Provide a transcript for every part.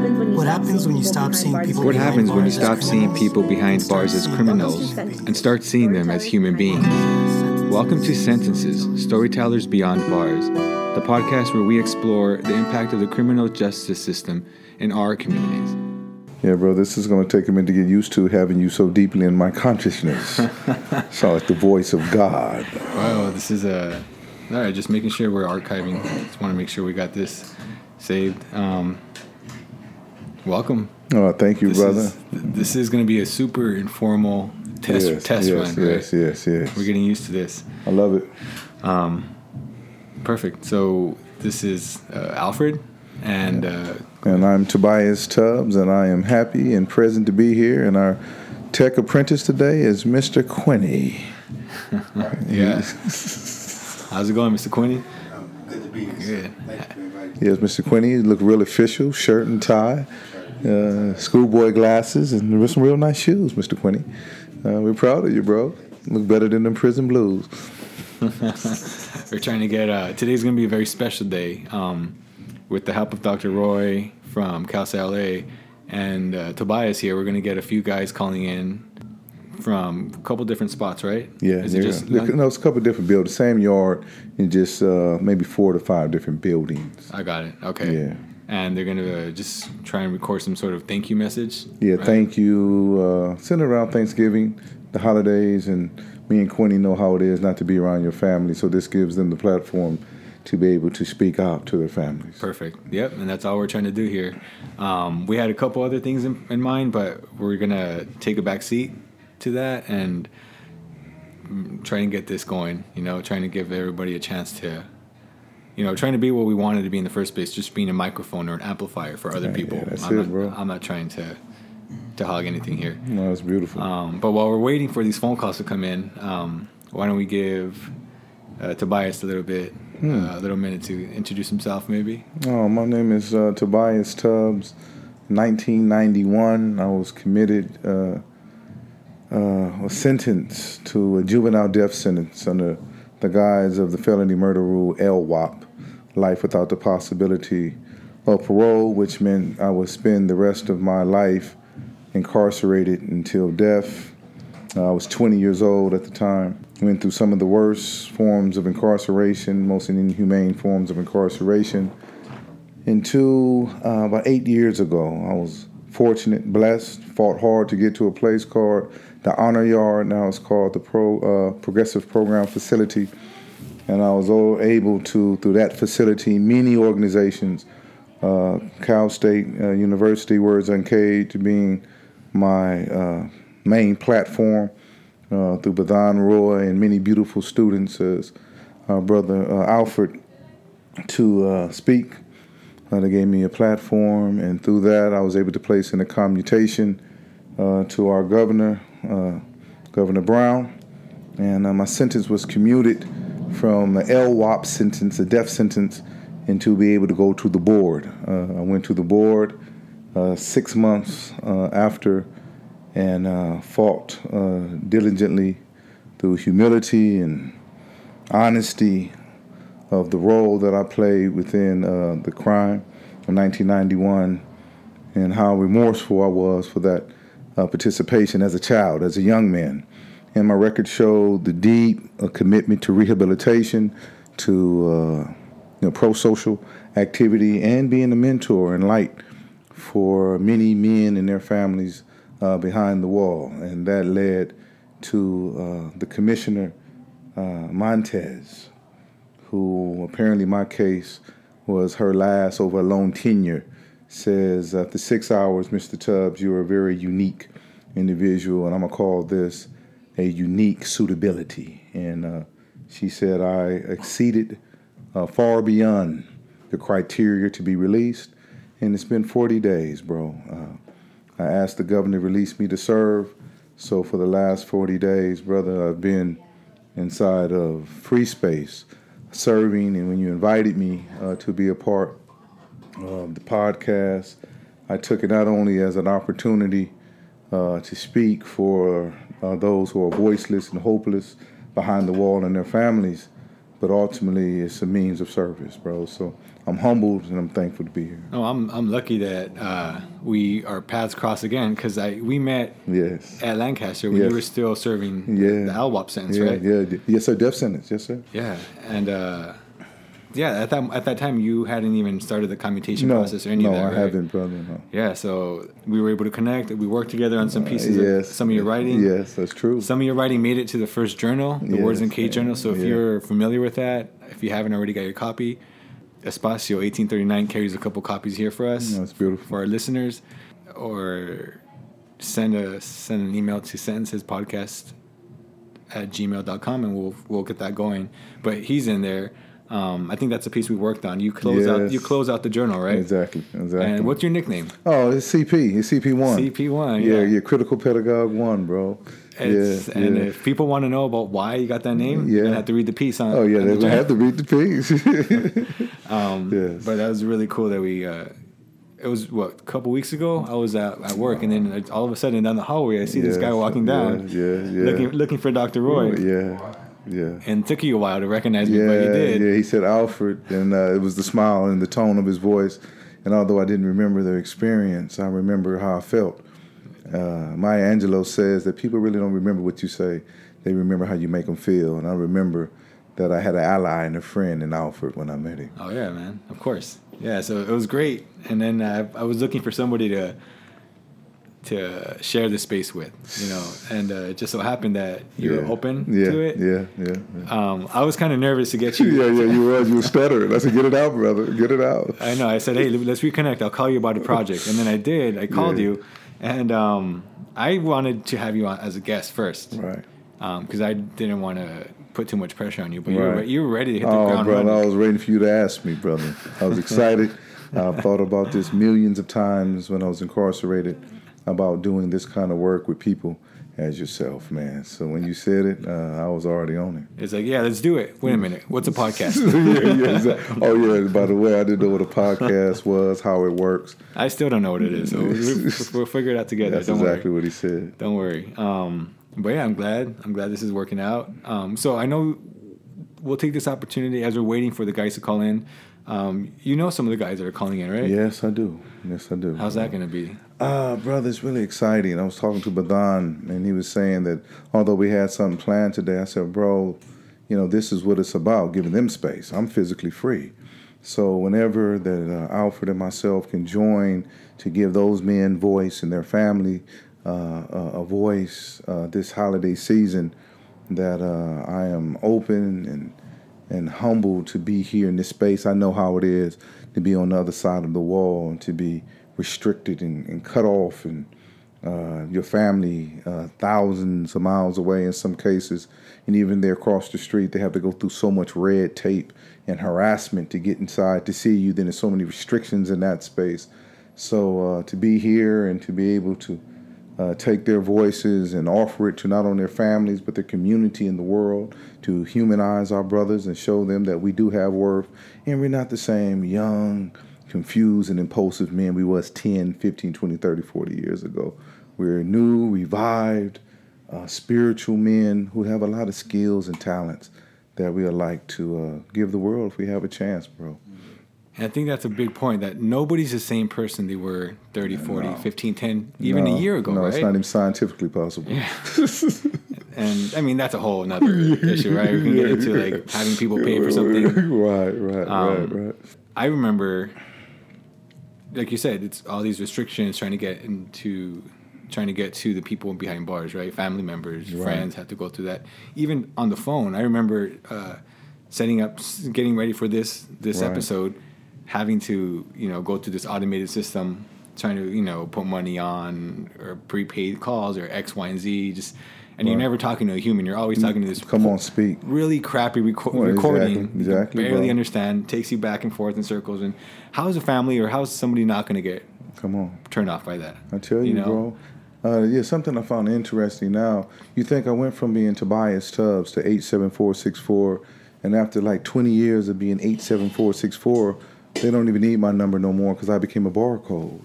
happens when you What stop happens seeing when you stop seeing people What behind happens when you bars as stop seeing criminals people behind bars as criminals and start seeing them as human beings? Welcome to Sentences Storytellers Beyond Bars, the podcast where we explore the impact of the criminal justice system in our communities. Yeah, bro, this is going to take a minute to get used to having you so deeply in my consciousness. Sound like the voice of God. Wow, this is a. All right, just making sure we're archiving. Just want to make sure we got this saved. Um, welcome. Oh, thank you, This brother. is, this is going to be a super informal test yes, test yes, run. yes, right? yes, yes. We're getting used to this. I love it. Perfect. So this is uh, Alfred, and uh, And I'm Tobias Tubbs, and I am happy and present to be here. And our tech apprentice today is Mr. Quinney. yeah. How's it going, Mr. Quinney? Good to be here. Good. Thank you for inviting me. Yes, Mr. Quinney, you look real official, shirt and tie, uh, schoolboy glasses, and with some real nice shoes, Mr. Quinney. Uh, we're proud of you, bro. Look better than them prison blues. We're trying to get. Uh, today's going to be a very special day. Um, with the help of Dr. Roy from Cal LA and uh, Tobias here, we're going to get a few guys calling in from a couple different spots, right? Yeah, Is yeah. it just Look, no, it's a couple different buildings, same yard, and just uh, maybe four to five different buildings. I got it. Okay. Yeah. And they're going to uh, just try and record some sort of thank you message. Yeah, right? thank you. Uh, send around Thanksgiving, the holidays, and me and Quinny know how it is not to be around your family. So this gives them the platform to be able to speak out to their families. Perfect. Yep, and that's all we're trying to do here. Um, we had a couple other things in, in mind, but we're gonna take a back seat to that and mm, try and get this going. You know, trying to give everybody a chance to, you know, trying to be what we wanted to be in the first place, just being a microphone or an amplifier for other Yeah, people. yeah, that's I'm it, not, bro. I'm not trying to to hog anything here. No, that's beautiful. Um, but while we're waiting for these phone calls to come in, um, why don't we give uh, Tobias a little bit, Hmm. uh, a little minute to introduce himself, maybe? Oh, my name is uh, Tobias Tubbs. 1991, I was committed, uh, uh, was sentenced to a juvenile death sentence under the guise of the felony murder rule LWOP, life without the possibility of parole, which meant I would spend the rest of my life incarcerated until death. Uh, I was 20 years old at the time. Went through some of the worst forms of incarceration, most inhumane forms of incarceration. Until uh, about eight years ago, I was fortunate, blessed, fought hard to get to a place called the Honor Yard. Now it's called the Pro uh, Progressive Program Facility, and I was able to, through that facility, many organizations, uh, Cal State uh, University, Words Uncaged, being my uh, main platform uh, through Bidhan Roy and many beautiful students as our brother uh, Alfred to uh, speak. Uh, they gave me a platform, and through that, I was able to place in a commutation uh, to our governor, uh, Governor Brown, and uh, my sentence was commuted from an LWOP sentence, a death sentence, and to be able to go to the board. Uh, I went to the board uh, six months uh, after and uh, fought uh, diligently through humility and honesty of the role that I played within uh, the crime of 1991 and how remorseful I was for that participation as a child, as a young man. And my record showed the deep uh, commitment to rehabilitation, to uh, you know, pro-social activity, and being a mentor and light for many men and their families uh, behind the wall. And that led to uh, the commissioner, uh, Montez, who apparently my case was her last over a long tenure, says after six hours, Mr. Tubbs, you're a very unique individual, and I'm gonna call this a unique suitability. And uh, she said I exceeded uh, far beyond the criteria to be released, and it's been 40 days, bro. Uh, I asked the governor to release me to serve, so for the last 40 days, brother, I've been inside of free space serving and when you invited me uh, to be a part of the podcast i took it not only as an opportunity uh, to speak for uh, those who are voiceless and hopeless behind the wall and their families but ultimately it's a means of service, bro. So I'm humbled and I'm thankful to be here. Oh, I'm I'm lucky that uh, we our paths cross again because I we met Yes. at Lancaster when Yes. you were still serving Yeah. the LWOP sentence, Yeah, right? yeah, yes, sir. Death sentence, yes, sir. Yeah, and uh, yeah, at that at that time you hadn't even started the commutation No, process or any no, of that, I right? haven't, brother. No. Yeah, so we were able to connect. We worked together on some pieces Uh, yes, of some of your writing. Yes, that's true. Some of your writing made it to the first journal, the Words and Yes, Cage yeah, journal. So if yeah. you're familiar with that, if you haven't already got your copy, Espacio 1839 carries a couple copies here for us. That's beautiful. For our listeners, or send a send an email to sentences podcast at gmail.com and we'll we'll get that going. But he's in there. Um, I think that's a piece we worked on. You close out you close out the journal, right? Exactly, exactly. And what's your nickname? oh, it's CP. It's CP one. CP1, Yeah, yeah. yeah. Critical pedagogue one, bro. It's, yeah, and yeah. if people want to know about why you got that name, Yeah. they have to read the piece on. Oh yeah, on they're the gonna have to read the piece. Um, Yes. But that was really cool that we. Uh, it was what a couple weeks ago. I was at, at work, and then all of a sudden down the hallway, I see this guy walking down, Yeah, yeah, yeah. looking looking for Dr. Roy. Yeah, yeah. And it took you a while to recognize me, Yeah, but you did. yeah. He said Alfred, and uh, it was the smile and the tone of his voice. And although I didn't remember the experience, I remember how I felt. Uh, Maya Angelou says that people really don't remember what you say; they remember how you make them feel. And I remember that I had an ally and a friend in Alfred when I met him. Oh yeah, man. Of course. Yeah. So it was great, and then uh, I was looking for somebody to to share the space with, you know, and uh, it just so happened that you yeah. were open yeah, to it. Yeah, yeah, yeah. Um, I was kind of nervous to get you. yeah, yeah, you were. You was stuttering. I said, "Get it out, brother. Get it out." I know. I said, "Hey, let's reconnect. I'll call you about a project." And then I did. I called you, and um, I wanted to have you on as a guest first, Right. Because I didn't want to put too much pressure on you. But you were you were ready to hit the Oh, ground brother, I was waiting for you to ask me, brother. I was excited. I've thought about this millions of times when I was incarcerated about doing this kind of work with people as yourself, man. So when you said it, uh, I was already on it. It's like, yeah, let's do it. Wait a minute. What's a podcast? yeah, yeah, exactly. Oh, yeah. By the way, I didn't know what a podcast was, how it works. I still don't know what it is. So we'll, we'll figure it out together. That's don't exactly worry. what he said. Don't worry. Um, but yeah, I'm glad. I'm glad this is working out. Um, so I know we'll take this opportunity as we're waiting for the guys to call in. Um, you know some of the guys that are calling in, right? Yes, I do. Yes, I do. How's that going to be? Uh, brother, it's really exciting. I was talking to Bidhan, and he was saying that although we had something planned today, I said, bro, you know, this is what it's about, giving them space. I'm physically free. So whenever that uh, Alfred and myself can join to give those men voice and their family uh, a, a voice uh, this holiday season, that uh, I am open and and humbled to be here in this space. I know how it is to be on the other side of the wall and to be restricted and, and cut off and uh, your family uh, thousands of miles away in some cases, and even there across the street, they have to go through so much red tape and harassment to get inside to see you. Then there's so many restrictions in that space. So uh, to be here and to be able to uh, take their voices and offer it to not only their families but their community in the world to humanize our brothers and show them that we do have worth and we're not the same young confused and impulsive men we was 10 15 20 30 40 years ago we're new revived uh, spiritual men who have a lot of skills and talents that we would like to uh, give the world if we have a chance bro And I think that's a big point that nobody's the same person they were 30, 40, 15, 10, even No, a year ago, no right? it's not even scientifically possible Yeah. and I mean, that's a whole another issue, right? We can get into like having people pay for something. right right Um, right right I remember, like you said, it's all these restrictions trying to get into, trying to get to the people behind bars, right? Family members, Right. friends have to go through that. Even on the phone, I remember uh, setting up, getting ready for this this Right. episode, having to you know go through this automated system, trying to you know put money on or prepaid calls or X, Y, and Z, just. And you're never talking to a human. You're always talking to this come on speak really crappy reco- Well, recording. exactly, you exactly, barely bro. understand. Takes you back and forth in circles. And how's a family or how's somebody not going to get come on turned off by that? I tell you, bro. Uh, yeah, something I found interesting now. You think I went from being Tobias Tubbs to 87464, and after like 20 years of being 87464, they don't even need my number no more because I became a barcode.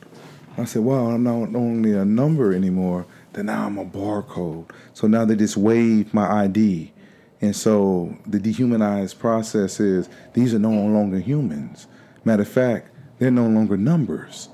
I said, wow, I'm not only a number anymore, then now I'm a barcode. So now they just wave my ID And so the dehumanized process is these are no longer humans. Matter of fact, they're no longer numbers.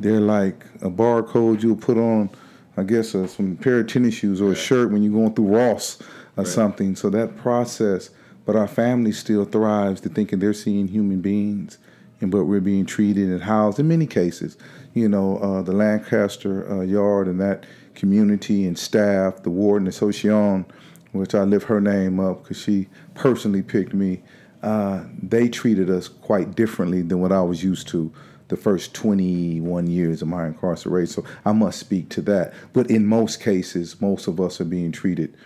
They're like a barcode you'll put on, I guess, uh, some pair of tennis shoes or a shirt when you're going through Ross or Right. something. So that process, but our family still thrives to thinking they're seeing human beings, and but we're being treated and housed in many cases. You know, uh, the Lancaster uh, Yard and that community and staff, the warden Asuncion, which I lift her name up because she personally picked me. Uh, they treated us quite differently than what I was used to the first 21 years of my incarceration. So I must speak to that. But in most cases, most of us are being treated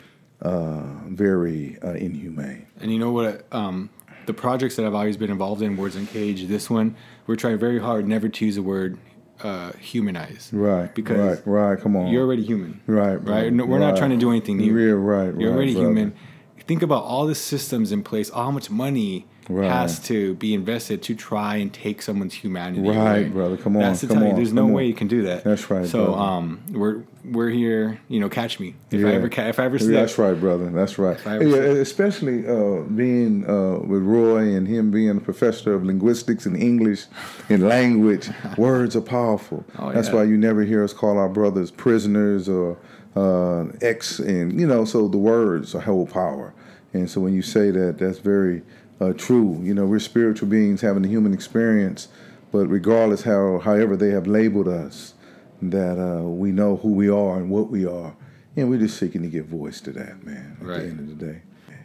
uh, very uh, inhumane. And you know what? Um, the projects that I've always been involved in, Words Uncaged, this one, we're trying very hard never to use the word uh, humanize. Right. Because right. Right. Come on. You're already human. right. Right? No, we're not trying to do anything new. Yeah. Right. You're right, already brother. human. Think about all the systems in place, how much money Right. has to be invested to try and take someone's humanity. Right, away. brother. Come on, That's to come tell you, on, there's no on. way you can do that. That's right, So brother. um, we're we're here. You know, catch me if Yeah. I ever ca- if I ever slip. That's right, brother. That's right. Yeah, especially uh, being uh, with Roy and him being a professor of linguistics and English and language. words are powerful. Oh, That's yeah. why you never hear us call our brothers prisoners or uh, ex, and you know. So the words hold power, and so when you say that, that's very uh, true. You know, we're spiritual beings having a human experience, but regardless how, however they have labeled us, that uh, we know who we are and what we are, and we're just seeking to give voice to that, man. At Right. the end of the day.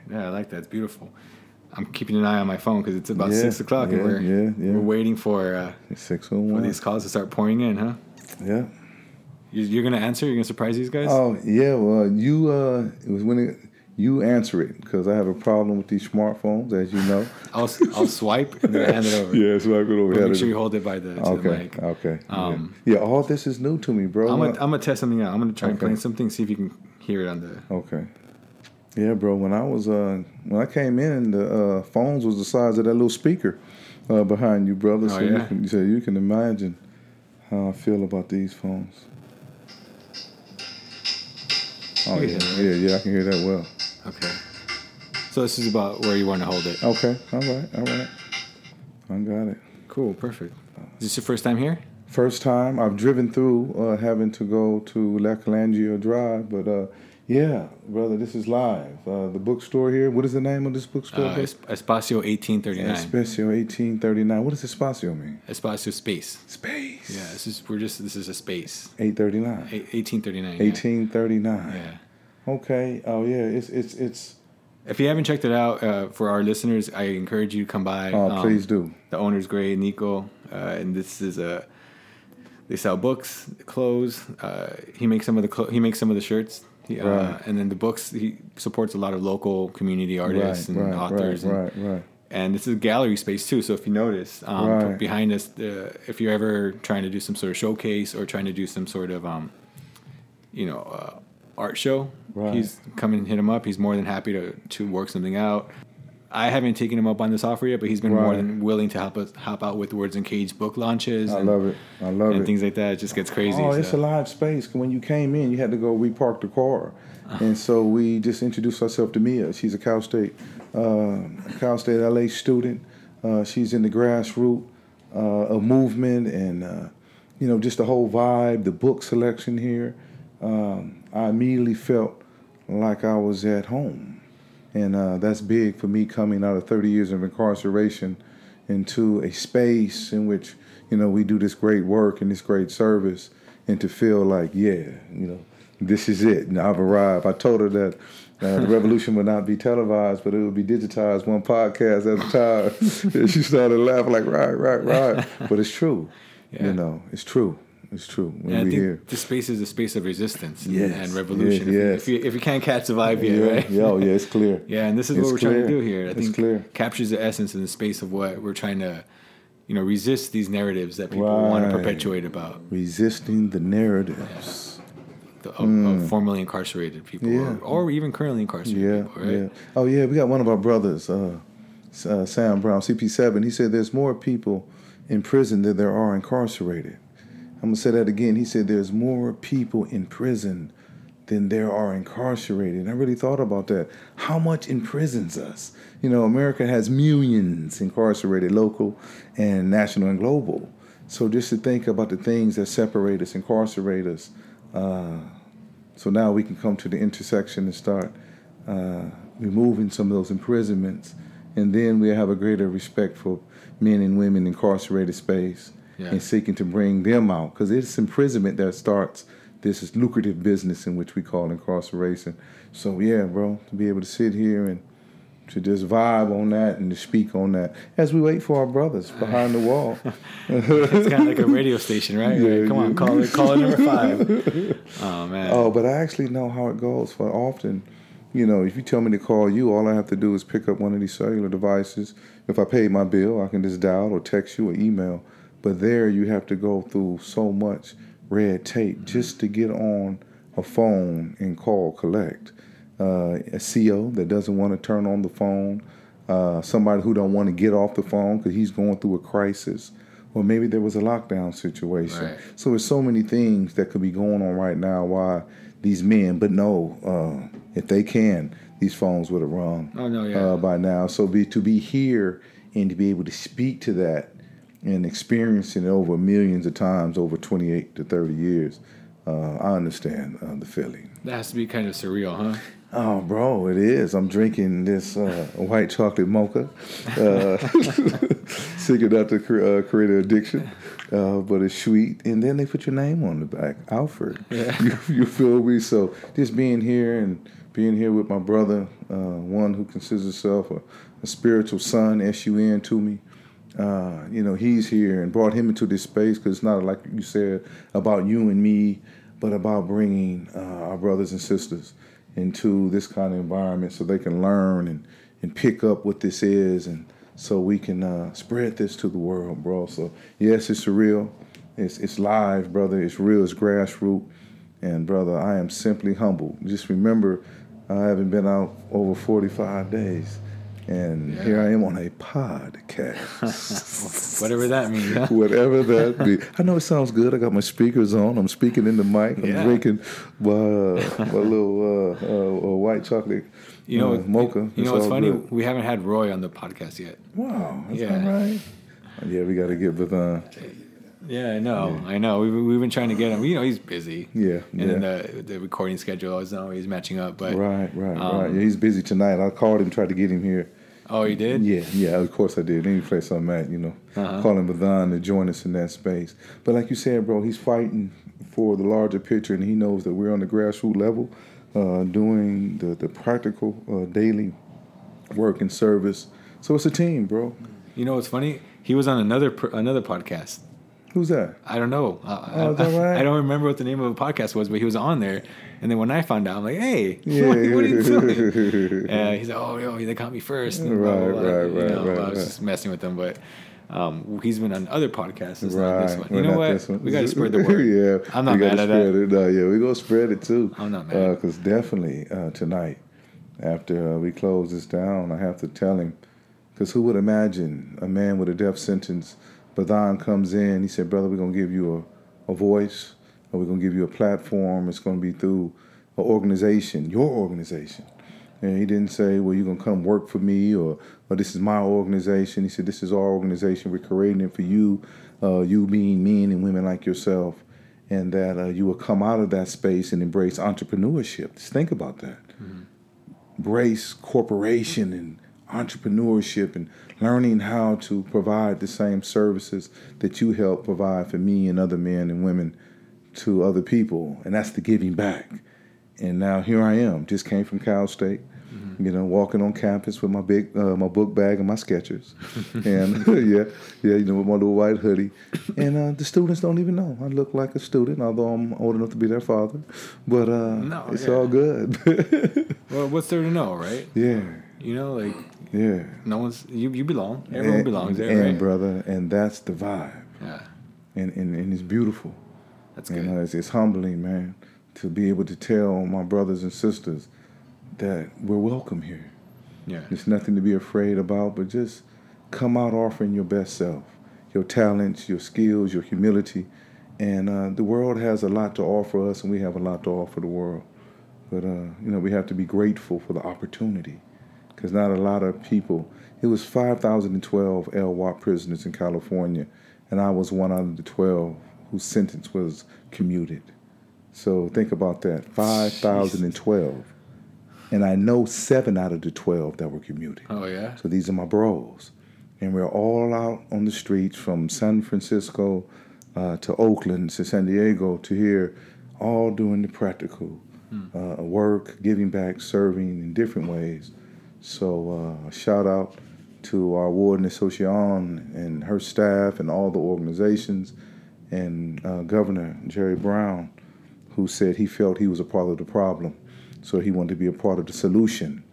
Yeah, I like that. It's beautiful. I'm keeping an eye on my phone because it's about Yeah, six o'clock yeah, and we're yeah, we're waiting for uh, Six oh for these calls to start pouring in, huh? Yeah. You, you're gonna answer? You're gonna surprise these guys? Oh yeah. Well, you uh, it was when it, you answer it because I have a problem with these smartphones, as you know. I'll I'll swipe and then hand it over. yeah, swipe it over But make sure you hold it by the, to the Okay. mic. Okay. Um, yeah. yeah. All this is new to me, bro. I'm gonna, I'm gonna test something out. I'm gonna try and play something, see if you can hear it on the. Okay. Yeah, bro. When I was uh when I came in, the uh, phones was the size of that little speaker uh, behind you, brother. Oh, so you yeah? can so you can imagine how I feel about these phones. Oh yeah, yeah, yeah. I can hear that well. Okay. So this is about where you want to hold it. Okay. All right. All right. I got it. Cool. Perfect. Is this your first time here? First time I've driven through, uh, having to go to La Calangio Drive, but uh, yeah, brother, this is live. Uh, the bookstore here. What is the name of this bookstore? Uh. Es- Espacio 1839. Espacio 1839. What does Espacio mean? Espacio space. Space. Yeah. This is we're just this is a space. 839. Eight- 1839. yeah. 1839. Yeah. Okay. Oh yeah. It's it's it's. If you haven't checked it out, uh, for our listeners, I encourage you to come by. Oh, Um, please do. The owner's great, Nico, uh, and this is a. They sell books, clothes. Uh, he makes some of the clo- he makes some of the shirts, He, uh, Right. and then the books. He supports a lot of local community artists right. and Right. authors. Right. and, Right. And this is a gallery space too. So if you notice, um, behind us, uh, if you're ever trying to do some sort of showcase or trying to do some sort of, um, you know, uh, art show, he's come and hit him up. He's more than happy to to work something out. I haven't taken him up on this offer yet, but he's been more than willing to help us help out with Words Uncaged book launches. I and, love it. I love it. and it. things like that. It just gets crazy. Oh, it's a live space. When you came in, you had to go repark the car, Uh-huh. and so we just introduced ourselves to Mia. She's a Cal State, uh, Cal State LA student. Uh, she's in the grassroots uh, of movement, and uh, you know, just the whole vibe, the book selection here. Um, I immediately felt like I was at home, and uh, that's big for me coming out of 30 years of incarceration into a space in which you know we do this great work and this great service and to feel like yeah you know this is it. And i've arrived. I told her that uh, the revolution would not be televised but it would be digitized one podcast at a time. And she started laughing like right right right. But it's true Yeah. you know it's true it's true when I we think here this space is a space of resistance and, Yes, and revolution. you, yes. if you if you can't catch the vibe yet, yeah, right? yeah, oh, yeah, it's clear. Yeah, and this is It's what we're trying to do here. I It's think clear. captures the essence and the space of what we're trying to, you know, resist these narratives that people want to perpetuate about Resisting the narratives. the, of, of formerly incarcerated people. Yeah. or, or even currently incarcerated Yeah, people, right? yeah. Oh yeah, we got one of our brothers, uh, uh, Sam Brown, CP7. He said there's more people in prison than there are incarcerated. I'm gonna say that again. He said there's more people in prison than there are incarcerated. And I really thought about that. How much imprisons us? You know, America has millions incarcerated, local and national and global. So just to think about the things that separate us, incarcerate us. Uh, so now we can come to the intersection and start uh, removing some of those imprisonments. And then we have a greater respect for men and women incarcerated space Yeah. and seeking to bring them out. Because it's imprisonment that starts this is lucrative business in which we call incarceration. So yeah, bro, to be able to sit here and to just vibe on that and to speak on that as we wait for our brothers behind the wall. It's kind of like a radio station, right? Yeah, Like, come on, call it, call it number five. Oh man. Oh, but I actually know how it goes. For often, you know, if you tell me to call you, all I have to do is pick up one of these cellular devices. If I paid my bill, I can just dial or text you or email. But there, you have to go through so much red tape just to get on a phone and call collect. Uh, a CO that doesn't want to turn on the phone, uh, somebody who don't want to get off the phone because he's going through a crisis, or maybe there was a lockdown situation. Right. So there's so many things that could be going on right now. Why these men? But no, uh, if they can, these phones would have rung Oh, no, yeah. uh, by now. So be to be here and to be able to speak to that and experiencing it over millions of times over 28 to 30 years. Uh, I understand uh, the feeling. that has to be kind of surreal, huh? Oh, bro, it is. I'm drinking this uh, white chocolate mocha, uh, seeking out to uh, create an addiction, uh, but it's sweet. And then they put your name on the back, Alfred. You, you feel me? So just being here and being here with my brother, uh, one who considers himself a, a spiritual son, S-U-N, to me. Uh, you know, he's here and brought him into this space because it's not like you said about you and me, but about bringing uh, our brothers and sisters into this kind of environment so they can learn and, and pick up what this is and so we can uh, spread this to the world, bro. So, yes, it's surreal. It's, it's live, brother. It's real. It's grassroots. And, brother, I am simply humbled. Just remember, I haven't been out over 45 days. And Yeah. here I am on a podcast. Whatever that means. Huh? Whatever that be. I know it sounds good. I got my speakers on. I'm speaking in the mic. I'm Yeah. drinking my, uh, my little uh, uh, uh, white chocolate You know, uh, mocha. You It's know what's all funny? good. We haven't had Roy on the podcast yet. Wow, Yeah. right. Yeah, we got to get with uh, Yeah, I know. I know. We've, we've been trying to get him. You know, he's busy. Yeah, And then yeah. the the recording schedule is not always matching up. But right, right, um, right. Yeah, he's busy tonight. I called him, tried to get him here. Oh, you did? Yeah, yeah, of course I did. Any place I'm at, you know, Uh-huh. calling Bidhan to join us in that space. But like you said, bro, he's fighting for the larger picture, and he knows that we're on the grassroots level, uh, doing the the practical uh, daily work and service. So it's a team, bro. You know what's funny? He was on another another podcast. Who's that? I don't know. Uh, Oh, I, that right? I don't remember what the name of the podcast was, but he was on there. And then when I found out, I'm like, "Hey, Yeah. what, what are you doing?" Uh, he's like, "Oh, yo, they caught me first. and blah, blah, Right, blah. right, You right, know, right, I was right. just messing with him, but um, he's been on other podcasts. It's not this Right. one. You know what? We got to spread the word. yeah. I'm not mad at that. It. No, yeah, we're going to spread it too. I'm not mad. Because definitely uh, tonight, after uh, we close this down, I have to tell him. Because who would imagine a man with a death sentence? Bidhan comes in. He said, Brother, we're going to give you a, a voice, we're going to give you a platform. It's going to be through an organization, your organization. And he didn't say, well, you're going to come work for me or, or this is my organization. He said, this is our organization. We're creating it for you, uh, you being men and women like yourself, and that uh, you will come out of that space and embrace entrepreneurship. Just think about that. Embrace corporation and entrepreneurship and learning how to provide the same services that you help provide for me and other men and women to other people. And that's the giving back. And now here I am. Just came from Cal State. You know, walking on campus with my big, uh, my book bag and my Skechers, and yeah, yeah, you know, with my little white hoodie, and uh, the students don't even know I look like a student, although I'm old enough to be their father. But uh, No, it's yeah. all good. Well, what's there to know, right? yeah, You know, like yeah. no one's you. You belong. Everyone and, belongs there, and right? brother, and that's the vibe, Yeah, and and, and it's beautiful. That's You know, it's, it's humbling, man, to be able to tell my brothers and sisters that we're welcome here. Yeah, There's nothing to be afraid about, but just come out offering your best self, your talents, your skills, your humility. And uh, the world has a lot to offer us, and we have a lot to offer the world. But uh, you know, we have to be grateful for the opportunity, because not a lot of people. It was 5,012 LWOP prisoners in California, and I was one out of the 12 whose sentence was commuted. So think about that 5,012. And I know seven out of the 12 that were commuted. Oh yeah. So these are my bros. And we're all out on the streets from San Francisco uh, to Oakland to San Diego to here, all doing the practical uh, work, giving back, serving in different ways. So uh, shout out to our Warden Asuncion and her staff and all the organizations and uh, Governor Jerry Brown, who said he felt he was a part of the problem. So he wanted to be a part of the solution.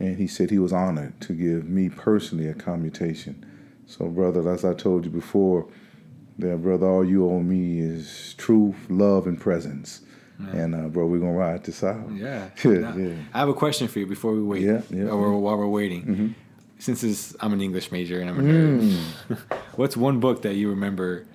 And he said he was honored to give me personally a commutation. So, brother, as I told you before, that brother, all you owe me is truth, love, and presence. And uh, bro, we're gonna ride this out. Yeah. Yeah, Now, yeah. I have a question for you before we wait. Yeah, yeah, Or yeah. while we're waiting. Mhm. Since I'm an English major and I'm a nerd. Mm. What's one book that you remember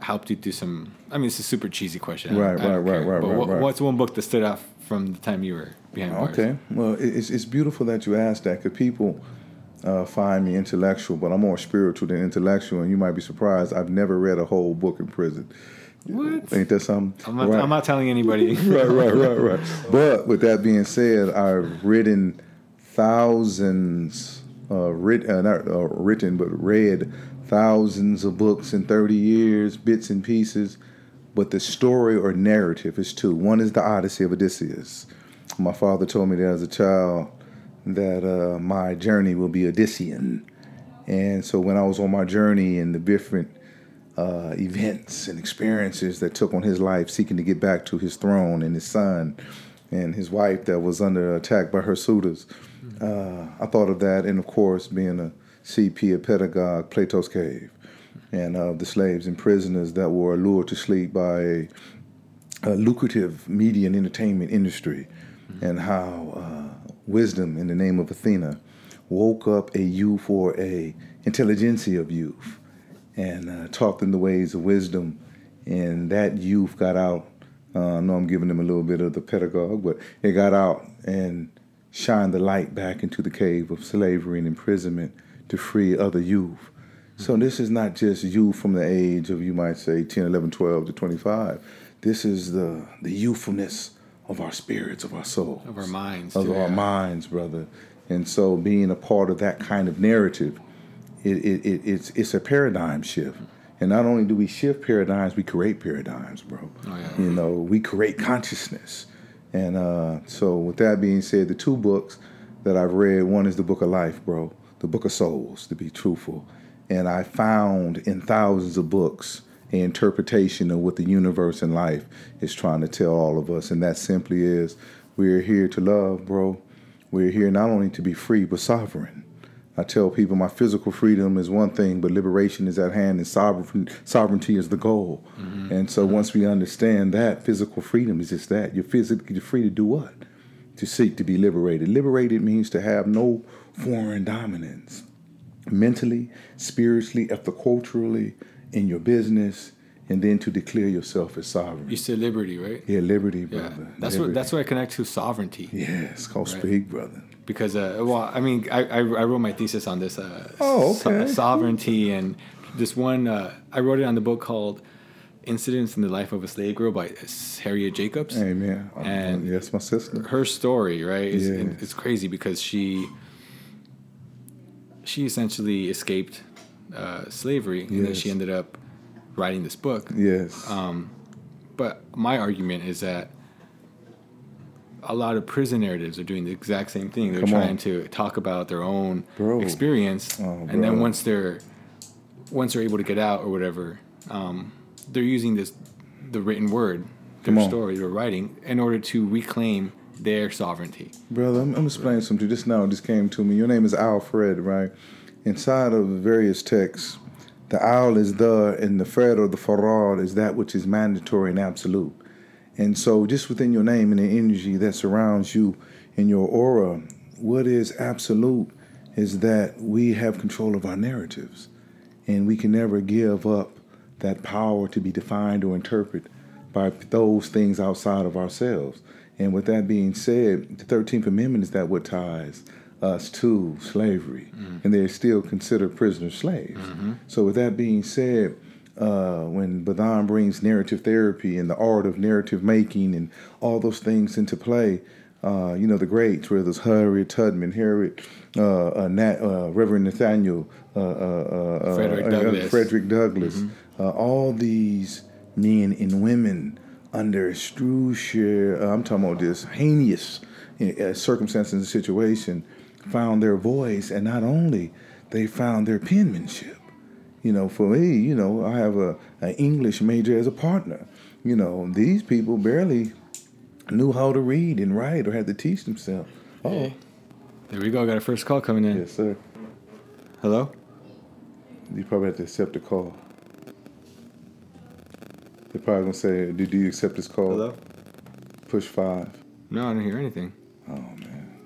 helped you through some? I mean, it's a super cheesy question. I Right, I right, right, right, But right, what- right. what's one book that stood out from the time you were behind bars? Okay. Well, it's, it's beautiful that you asked that because people uh, find me intellectual, but I'm more spiritual than intellectual. And you might be surprised, I've never read a whole book in prison. What? Ain't that something? I'm not, Right. I'm not telling anybody. right, right, right, right. But with that being said, I've written thousands, uh, writ, uh, not uh, written, but read thousands of books in 30 years, bits and pieces. But the story or narrative is two. One is the Odyssey of Odysseus. My father told me that as a child that uh, my journey will be Odyssean. And so when I was on my journey and the different uh, events and experiences that took on his life, seeking to get back to his throne and his son and his wife that was under attack by her suitors. Uh, I thought of that, and of course, being a CP, a pedagogue, Plato's Cave, and uh, the slaves and prisoners that were lured to sleep by a, a lucrative media and entertainment industry, and how uh, wisdom in the name of Athena woke up a youth or a intelligentsia of youth and uh, taught them the ways of wisdom. And that youth got out. Uh, I know I'm giving them a little bit of the pedagogue, but it got out and shined the light back into the cave of slavery and imprisonment to free other youth. So this is not just youth from the age of, you might say, 10, 11, 12 to 25. This is the, the youthfulness of our spirits, of our souls, of our minds. of too, our yeah. minds, brother. And so, being a part of that kind of narrative, it, it, it, it's it's a paradigm shift. And not only do we shift paradigms, we create paradigms, bro. Oh, yeah. You know, we create consciousness. And uh, so, with that being said, the two books that I've read, one is the Book of Life, bro, the Book of Souls, to be truthful. And I found in thousands of books an interpretation of what the universe and life is trying to tell all of us. And that simply is we're here to love, bro. We're here not only to be free, but sovereign. I tell people my physical freedom is one thing, but liberation is at hand, and sovereign, sovereignty is the goal. Mm-hmm. And so once we understand that, physical freedom is just that. You're physically free to do what? To seek to be liberated. Liberated means to have no foreign dominance mentally, spiritually, ethnoculturally, in your business, and then to declare yourself as sovereign. You said liberty, right? Yeah, liberty, Yeah. brother. That's what that's what I connect to sovereignty. Yeah, it's called Right. speak, brother. because uh, well i mean I, I, I wrote my thesis on this uh, Oh, so- okay. sovereignty and this one uh, i wrote it on the book called incidents in the life of a slave girl by harriet jacobs Amen. And- yes, my sister. her story right is Yes. it's crazy because she she essentially escaped uh, slavery and then she ended up writing this book Yes. um, but my argument is that a lot of prison narratives are doing the exact same thing. They're Come on. trying to talk about their own Bro. experience, Oh, and then once they're once they're able to get out or whatever, um, they're using this the written word, their Come on. story, their writing, in order to reclaim their sovereignty. Brother, I'm, I'm explaining something to you. Just now, just came to me. Your name is Alfred, right? Inside of various texts, the owl is the, and the Fred or the farad is that which is mandatory and absolute. And so, just within your name and the energy that surrounds you in your aura, what is absolute is that we have control of our narratives. And we can never give up that power to be defined or interpreted by those things outside of ourselves. And with that being said, the Thirteenth Amendment is that what ties us to slavery, and they're still considered prisoner slaves. So with that being said, uh, when Bidhan brings narrative therapy and the art of narrative making and all those things into play, uh, you know, the greats, whether it's Harriet Tubman, Harriet, uh, uh, Nat, uh, Reverend Nathaniel, uh, uh, uh, Frederick Douglass. Frederick Douglass, uh, all these men and women under extrusive, uh, I'm talking about this heinous uh, circumstances and situation, found their voice, and not only they found their penmanship. You know, for me, you know, I have a an English major as a partner. You know, these people barely knew how to read and write or had to teach themselves. Oh, There we go. I got a first call coming in. yes, sir. Hello. You probably have to accept the call. They're probably gonna say, "Did you accept this call?" Hello. Push five. No, I didn't hear anything. Oh man.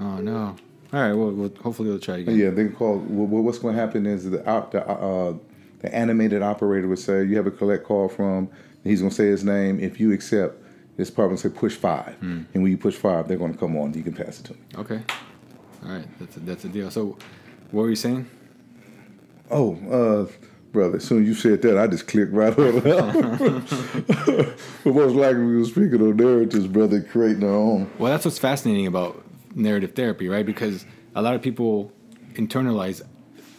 Oh no. All right. Well, we'll hopefully we'll try again. Yeah, they can call. wh- What's going to happen is the op- the, uh, the animated operator would say, "You have a collect call from." He's going to say his name. If you accept, it's probably going to say push five, and when you push five, they're going to come on. You can pass it to them. Okay. All right. That's a, that's a deal. So, what were you saying? Oh, uh, brother, as soon as you said that, I just clicked right on but most likely, we were speaking on narratives, brother, creating our own. Well, that's what's fascinating about narrative therapy, right? Because a lot of people internalize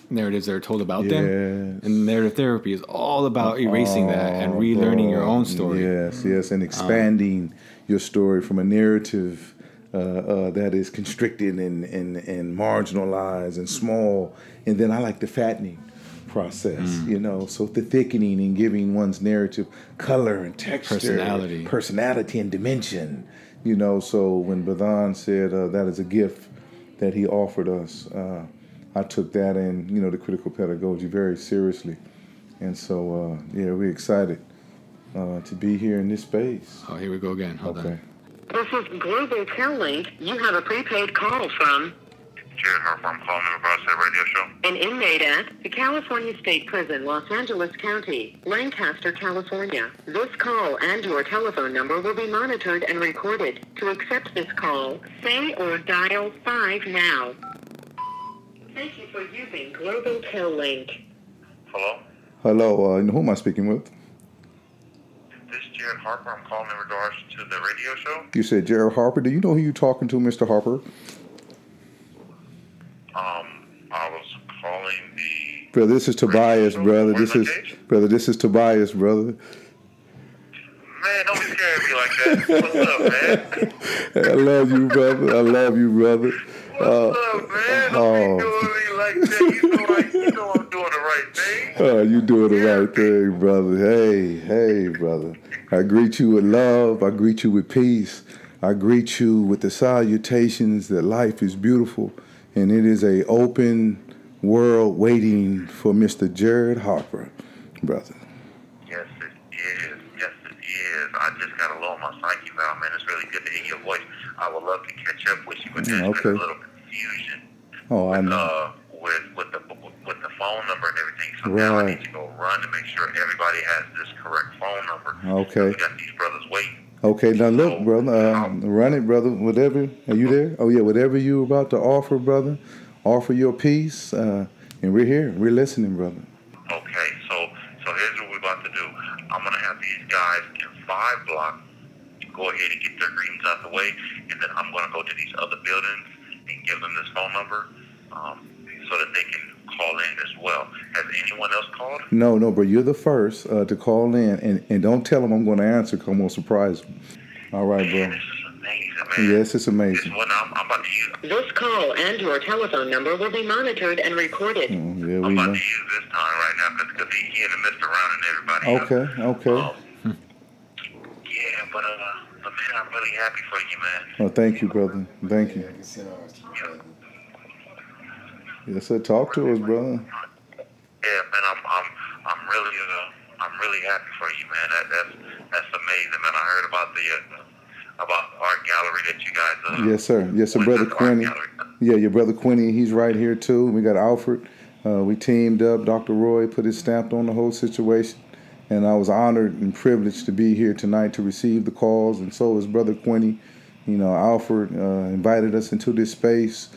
narratives that are told about them, and narrative therapy is all about erasing that and Oh, relearning your own story. Yes, yes, and expanding your story from a narrative uh, uh, that is constricted and, and, and marginalized and small. And then I like the fattening process, Mm. you know, so the thickening and giving one's narrative color and texture, Personality. personality and dimension. You know, so when Bidhan said uh, that is a gift that he offered us, uh, I took that and you know the critical pedagogy very seriously, and so uh, yeah, we're excited uh, to be here in this space. Oh, here we go again. Hold Okay. on. This is Global Link. You have a prepaid call from Jared Harper, I'm calling in regards to that radio show. an inmate at the California State Prison, Los Angeles County, Lancaster, California. This call and your telephone number will be monitored and recorded. To accept this call, say or dial 5 now. Thank you for using Global Link. Hello? Hello, uh, who am I speaking with? This is Jared Harper. I'm calling in regards to the radio show. You said Jared Harper. Do you know who you're talking to, Mr. Harper? Um, I was calling the. Brother, this is Tobias, brother. This is brother. This is Tobias, brother. Man, don't be scaring me like that. What's up, man? I love you, brother. I love you, brother. What's uh, up, man? Don't oh. be doing me like that. You know, I, you know I'm doing the right thing. Oh, you doing the right thing, brother. Hey, hey, brother. I greet you with love. I greet you with peace. I greet you with the salutations that life is beautiful and it is a open world waiting for Mr. Jared Harper, brother. Yes, it is. Yes, it is. I just got a low on my psyche valve, man. It's really good to hear your voice. I would love to catch up with you, but there's Okay. a little confusion. Oh, I know. uh, with with the with the phone number and everything. So now I need to go run to make sure everybody has this correct phone number. Okay. We got these brothers waiting. Okay, now look, brother, uh, run it, brother. Whatever, are you there? Oh yeah, whatever you about to offer, brother, offer your piece, uh, and we're here. We're listening, brother. Okay, so so here's what we're about to do. I'm gonna have these guys in five blocks go ahead and get their greetings out the way, and then I'm gonna go to these other buildings and give them this phone number, um, so that they can call in as well. Has anyone else called? No, no, but you're the first uh, to call in, and, and don't tell them I'm going to answer. Cause I'm going to surprise them. All right, bro. This is amazing, man. Yes, it's This amazing. one I'm, I'm about to use. This call and your telephone number will be monitored and recorded. Mm, yeah, I'm we about know. to use this time right now because he, he and messed around and everybody. else. Okay, okay. Um, yeah, but uh, but man, I'm really happy for you, man. Oh, thank you, brother. Thank you. I can send ours to you, brother. Yes, sir. Talk to us, brother. Yeah, man, I'm I'm I'm really uh, I'm really happy for you, man. That that's that's amazing, man. I heard about the uh, about art gallery that you guys. Uh, Yes, sir. Yes, sir, brother Quinny. Yeah, your brother Quinny, he's right here too. We got Alfred. Uh, we teamed up. Dr. Roy put his stamp on the whole situation, And I was honored and privileged to be here tonight to receive the calls, and so is Brother Quinny. You know, Alfred uh, invited us into this space,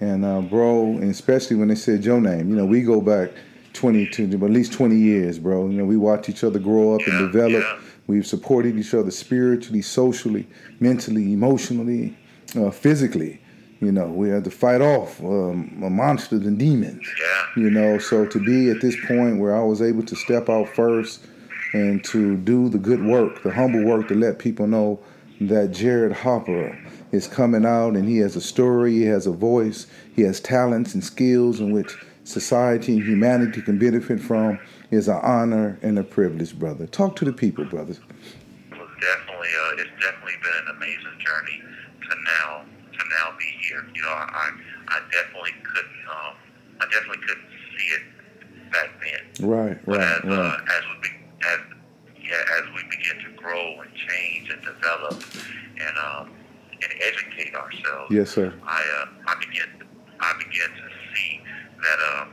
and uh, bro, and especially when they said your name. You know, we go back 20 to at least 20 years, bro. You know, we watch each other grow up Yeah, and develop. yeah. We've supported each other spiritually, socially, mentally, emotionally, uh, physically. You know, we had to fight off um, monsters and demons. Yeah. You know, so to be at this point where I was able to step out first and to do the good work, the humble work to let people know that Jared Harper is coming out and he has a story, he has a voice, he has talents and skills in which society and humanity can benefit from is an honor and a privilege, brother. Talk to the people, brothers. It was definitely, uh, it's definitely been an amazing journey to now, to now be here. You know, I, I, definitely couldn't, um, I definitely couldn't see it back then. Right, But right, as, right. uh, as we, be, as, yeah, as we begin to grow and change and develop and, um, and educate ourselves, Yes, sir. I, uh, I begin, I begin to see that, um,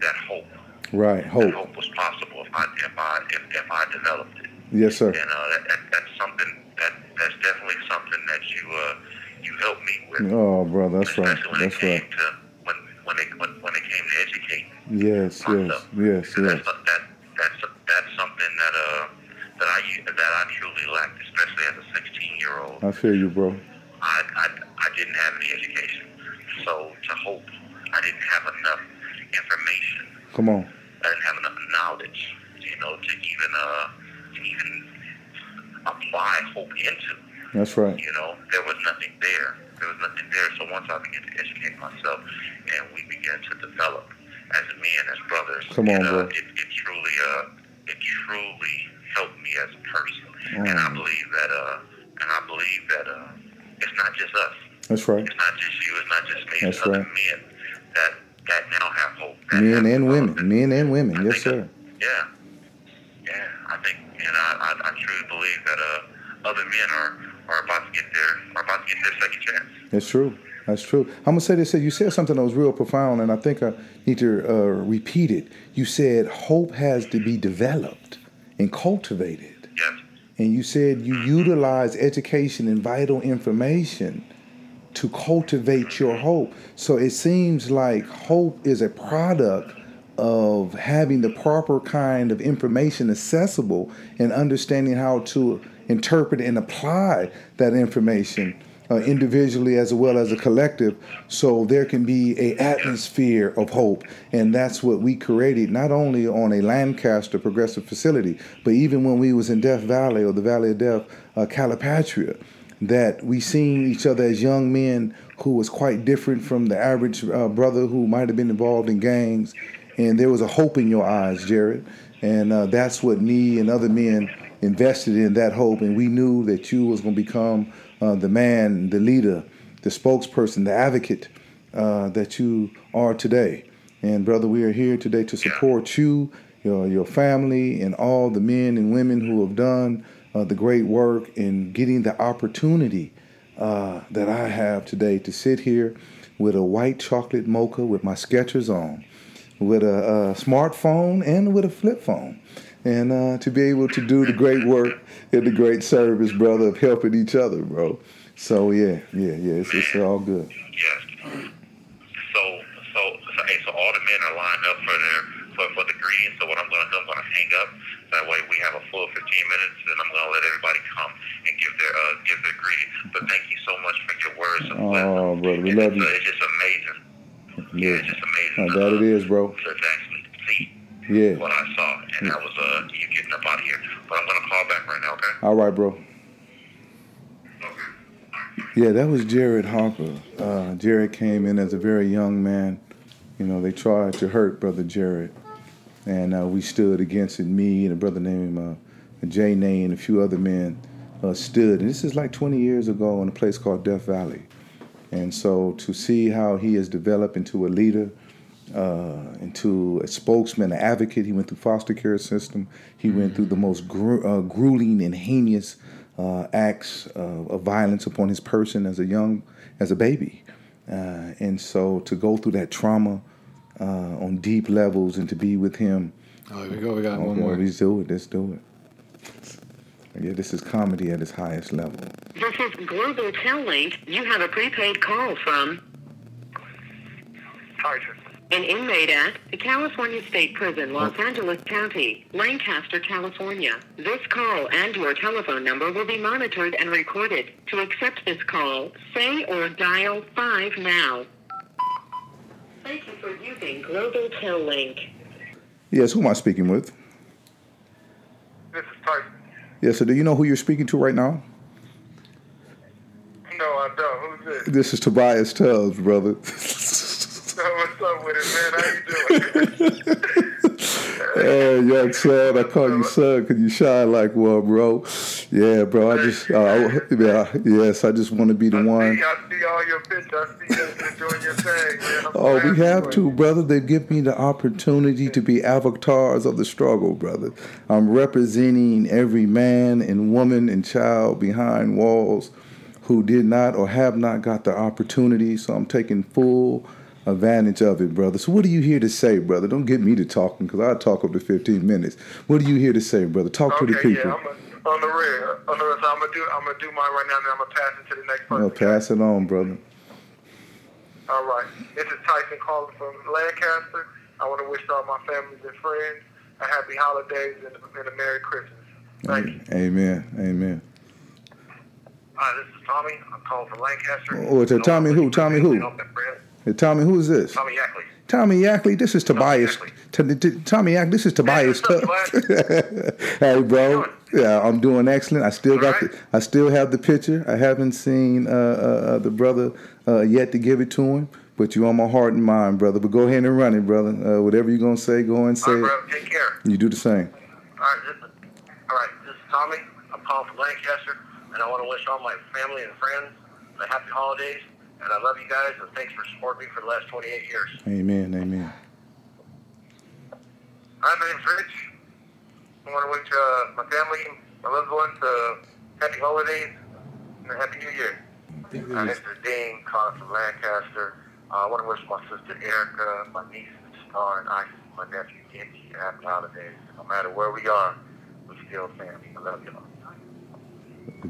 that hope, Right, hope. hope was possible if I, if I, if, if I developed it. Yes, sir. And uh, that, that, that's something that that's definitely something that you uh, you helped me with, Oh, brother, that's right. especially when That's it came right. to when when it when, when it came to educate. Yes, yes, myself. yes, Because yes. That's that that's that's something that uh that I that I truly lacked, especially as a 16 year old. I feel you, bro. I, I I didn't have any education, so to hope I didn't have enough information. Come on. I didn't have enough knowledge, you know, to even uh to even apply hope into. That's right. You know, there was nothing there. There was nothing there. So once I began to educate myself and we began to develop as men, as brothers, Come on, it, uh, bro. it, it truly, uh, it truly helped me as a person. Oh. And I believe that, uh, and I believe that, uh, it's not just us. That's right. It's not just you. It's not just me. That's it's other men that that now have hope. that Men and women. Men and women. I Yes, sir. Yeah, yeah. I think, and I, I, I truly believe that uh, other men are, are about to get their are about to get their second chance. That's true. That's true. I'm gonna say this. You said something that was real profound, and I think I need to uh, repeat it. You said hope has to be developed and cultivated, Yes, and you said you utilize education and vital information to cultivate your hope. So it seems like hope is a product of having the proper kind of information accessible and understanding how to interpret and apply that information uh, individually as well as a collective so there can be a atmosphere of hope and that's what we created not only on a lancaster progressive facility but even when we was in death valley or the valley of death uh, calipatria that we seen each other as young men who was quite different from the average uh, brother who might have been involved in gangs. And there was a hope in your eyes jared. And uh, that's what me and other men invested in that hope. And we knew that you was going to become uh, the man the leader the spokesperson the advocate uh, that you are today. And brother we are here today to support you your, your family and all the men and women who have done uh, the great work in getting the opportunity uh, that I have today to sit here with a white chocolate mocha with my Skechers on, with a, a smartphone and with a flip phone, and uh, to be able to do the great work and the great service, brother, of helping each other, bro. So yeah, yeah, yeah, it's, it's all good. So, so, so, hey, so all the men are lined up for their for, for the greeting. So what I'm going to do, I'm going to hang up. That way we have a full 15 minutes, and I'm going to let everybody come and give their uh, give their greeting. But thank you so much for your words of brother, we And love it's, you. It's just amazing. Yeah, Yeah, it's just amazing. Uh, that it is, bro. To actually see Yeah. what I saw, and that was uh, you getting up out of here. But I'm gonna call back right now, okay? All right, bro. Yeah, that was Jared Harper. Uh, Jared came in as a very young man. You know, they tried to hurt Brother Jared. And uh, we stood against it. Me and a brother named uh, Jay Nay and a few other men uh, stood. And this is like 20 years ago in a place called Death Valley. And so to see how he has developed into a leader, uh, into a spokesman, an advocate, he went through foster care system. He went through the most gru- uh, grueling and heinous uh, acts of violence upon his person as a young, as a baby. Uh, and so to go through that trauma uh, on deep levels and to be with him Oh, here we go. We got one Okay, more. let's do it. Let's do it. Yeah, this is comedy at its highest level. This is Global Tel Link. You have a prepaid call from Tyson. an inmate at the California State Prison, Los Angeles County, Lancaster, California. This call and your telephone number will be monitored and recorded. To accept this call, say or dial 5 now. Thank you for using Global Tel Link. Yes, who am I speaking with? This is Tyson. Yes, so Do you know who you're speaking to right now? No, I don't. Who's this? This is Tobias Tubbs, brother. What's up with it, man? How you doing? hey, young son, I call you son because you shine like one, bro. Yeah, bro. I just, uh, yeah, yes, I just want to be the I one. see, I see all your pictures. I see you doing your thing, man. I'm Oh, we have you to, brother. They give me the opportunity to be avatars of the struggle, brother. I'm representing every man and woman and child behind walls who did not or have not got the opportunity. So I'm taking full advantage of it, brother. So what are you here to say, brother? Don't get me to talking because I'll talk up to 15 minutes. What are you here to say, brother? Talk to the Okay, people. yeah, I'm a, on the rear. On the rear. So I'm gonna do. I'm gonna do mine right now, and then I'm gonna pass it to the next person. Pass it on, brother. All right. This is Tyson calling from Lancaster. I want to wish all my families and friends a happy holidays and, and a Merry Christmas. Thank you. Amen. Amen. Hi, this is Tommy. I'm calling from Lancaster. Oh, it's a Tommy who? Tommy who? Hey, Tommy, who is this? Tommy Yackley. Tommy Yackley, this is Tobias. Tommy t- Tommy Yackley, this is Tobias. what's up, hey, bro. Yeah, I'm doing excellent. I still got All the, I still have the picture. I haven't seen uh, uh, uh, the brother uh, yet to give it to him, but you on my heart and mind, brother. But go ahead and run it, brother. Uh, whatever you're gonna say, go and say All right, it. bro. Take care. You do the same. All right, this is, all right, this is Tommy. I'm calling from Lancaster, and I want to wish all my family and friends a happy holidays. And I love you guys, and thanks for supporting me for the last 28 years. Amen. Amen. Hi, my name's Rich. I want to wish uh, my family, my loved ones, uh, happy holidays and a happy new year. Uh, this is Dean calling from Lancaster. Uh, I want to wish my sister Erica, my niece Star, and I, my nephew Kenji, happy holidays. No matter where we are, we're still family. I love y'all.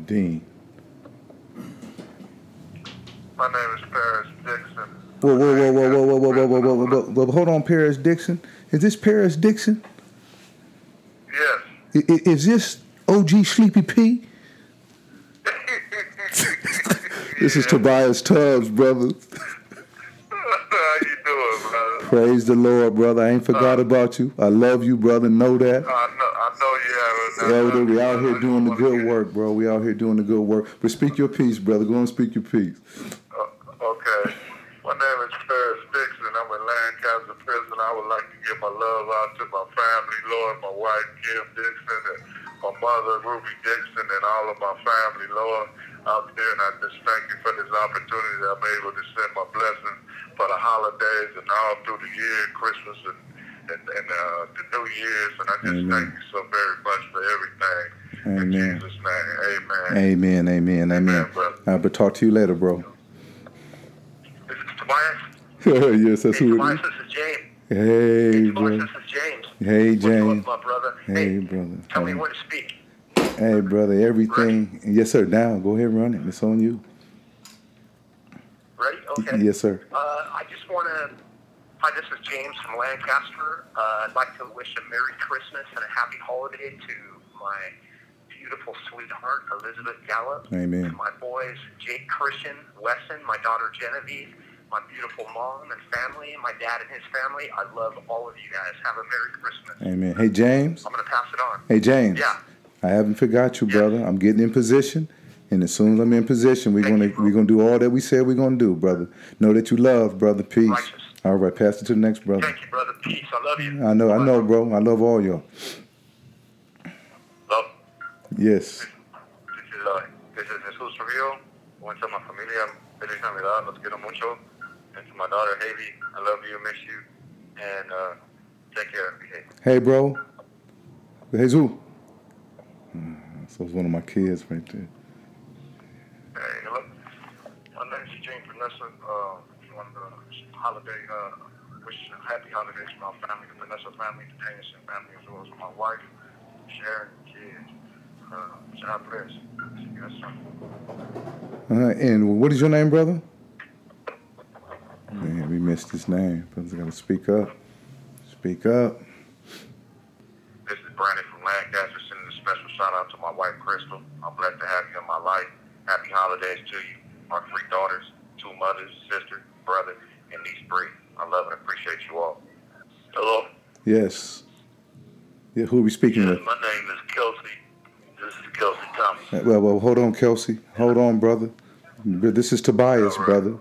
Dean. My name is Paris Dixon. Whoa, whoa, whoa, whoa, whoa, whoa, whoa, whoa, whoa, whoa, whoa, whoa, whoa. Hold on, Paris Dixon. Is this Paris Dixon? Yes. I- Is this OG Sleepy P? This is Tobias Tubbs, brother. How you doing, brother? Praise the Lord, brother. I ain't forgot about you. I love you, brother. Know that. I haven't. we, out here doing the good work, bro. We out here doing the good work. But speak your piece, brother. Go and speak your piece. Uh, okay. My name is Paris Dixon. I'm in Lancaster Prison. I would like to give my love out to my family, Lord, my wife, Kim Dixon, and my mother, Ruby Dixon, and all of my family, Lord, out there. And I just thank you for this opportunity that I'm able to send my blessings for the holidays and all through the year, Christmas and, and, and uh, the New Year's. And I just Amen. thank you so very much for everything. In Jesus' name, amen. Amen, amen, amen. Amen, brother. Uh, but talk to you later, bro. This is Tobias. yes, that's Hey, who Tobias, it this is James. Hey, Hey, bro. Tobias, this is James. Hey, up, James. my brother? Hey, brother. Tell me Hey. when to speak. Hey, brother. Everything. Yes, sir. Now, go ahead run it. It's on you. Ready? Okay. Yes, sir. Uh, I just want to. Hi, this is James from Lancaster. Uh, I'd like to wish a Merry Christmas and a Happy Holiday to my beautiful sweetheart, Elizabeth Gallup. Amen. To my boys, Jake Christian, Wesson, my daughter Genevieve, my beautiful mom and family, my dad and his family. I love all of you guys. Have a Merry Christmas. Amen. Hey, James. I'm going to pass it on. Hey, James. Yeah. I haven't forgot you, Yes. brother. I'm getting in position, and as soon as I'm in position, we're Thank gonna you, we're gonna do all that we said we're gonna do, brother. Know that you love, brother. Peace. Righteous. All right, pass it to the next brother. Thank you, brother. Peace. I love you. I know, I know, bro. I love all y'all. Love. Yes. This is, uh, this is Jesus Rio. I want to tell my familia Feliz Navidad, los quiero mucho. And to my daughter Haley, I love you, miss you, and uh, take care. Behave. Hey, bro. Jesus. So it's one of my kids right there. Hey, hello. My name is James Vanessa. Uh, one of the holiday uh, wish happy holidays to my family, the Vanessa family, the Danielson family, as well as my wife, Sharon, and kids. Uh, God bless. See you guys soon. Uh, and what is your name, brother? Man, we missed his name. Brother's got to speak up. Speak up. This is Brandon from Lancaster sending a special shout out to my wife, Crystal. I'm blessed to have you in my life. Happy holidays to you. My three daughters, two mothers, sister, brother, and niece Bree. I love and appreciate you all. Hello. Yes. Yeah, who are we speaking Yes, with? my name is Kelsey. This is Kelsey Thomas. Uh, Well, well, hold on, Kelsey. Hold on, brother. This is Tobias, right. brother.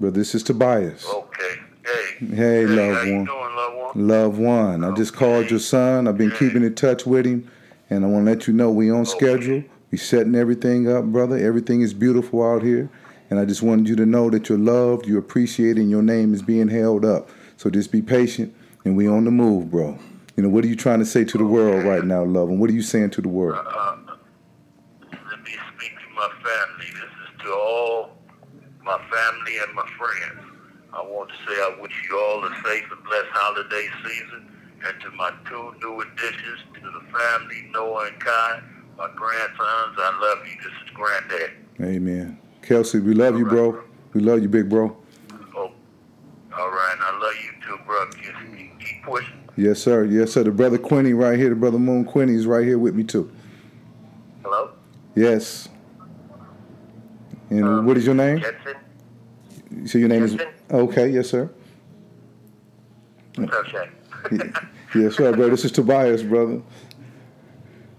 Bro, this is Tobias. Okay. Hey. Hey, love. how loved you one. doing, loved one? Love one. I just called your son. I've been Okay. keeping in touch with him, and I want to let you know we on Okay. schedule. We setting everything up, brother. Everything is beautiful out here, and I just wanted you to know that you're loved, you're appreciated, and your name is being held up. So just be patient, and we on the move, bro. You know what are you trying to say to the world right now, love? And what are you saying to the world? Uh, let me speak to my family. This is to all my family and my friends. I want to say I wish you all a safe and blessed holiday season. And to my two new additions to the family, Noah and Kai, my grandsons, I love you. This is Granddad. Amen. Kelsey, we love you, bro. We love you, big bro. Oh, all right. And I love you too, bro. Just keep, keep pushing. Yes, sir. Yes, sir. The brother Quinny right here, the brother Moon Quinny is right here with me too. Hello? Yes. And Um, what is your name? Jensen? So your name is okay. Yes, sir. What's up, Shaq? Yes, sir, bro. This is Tobias, brother.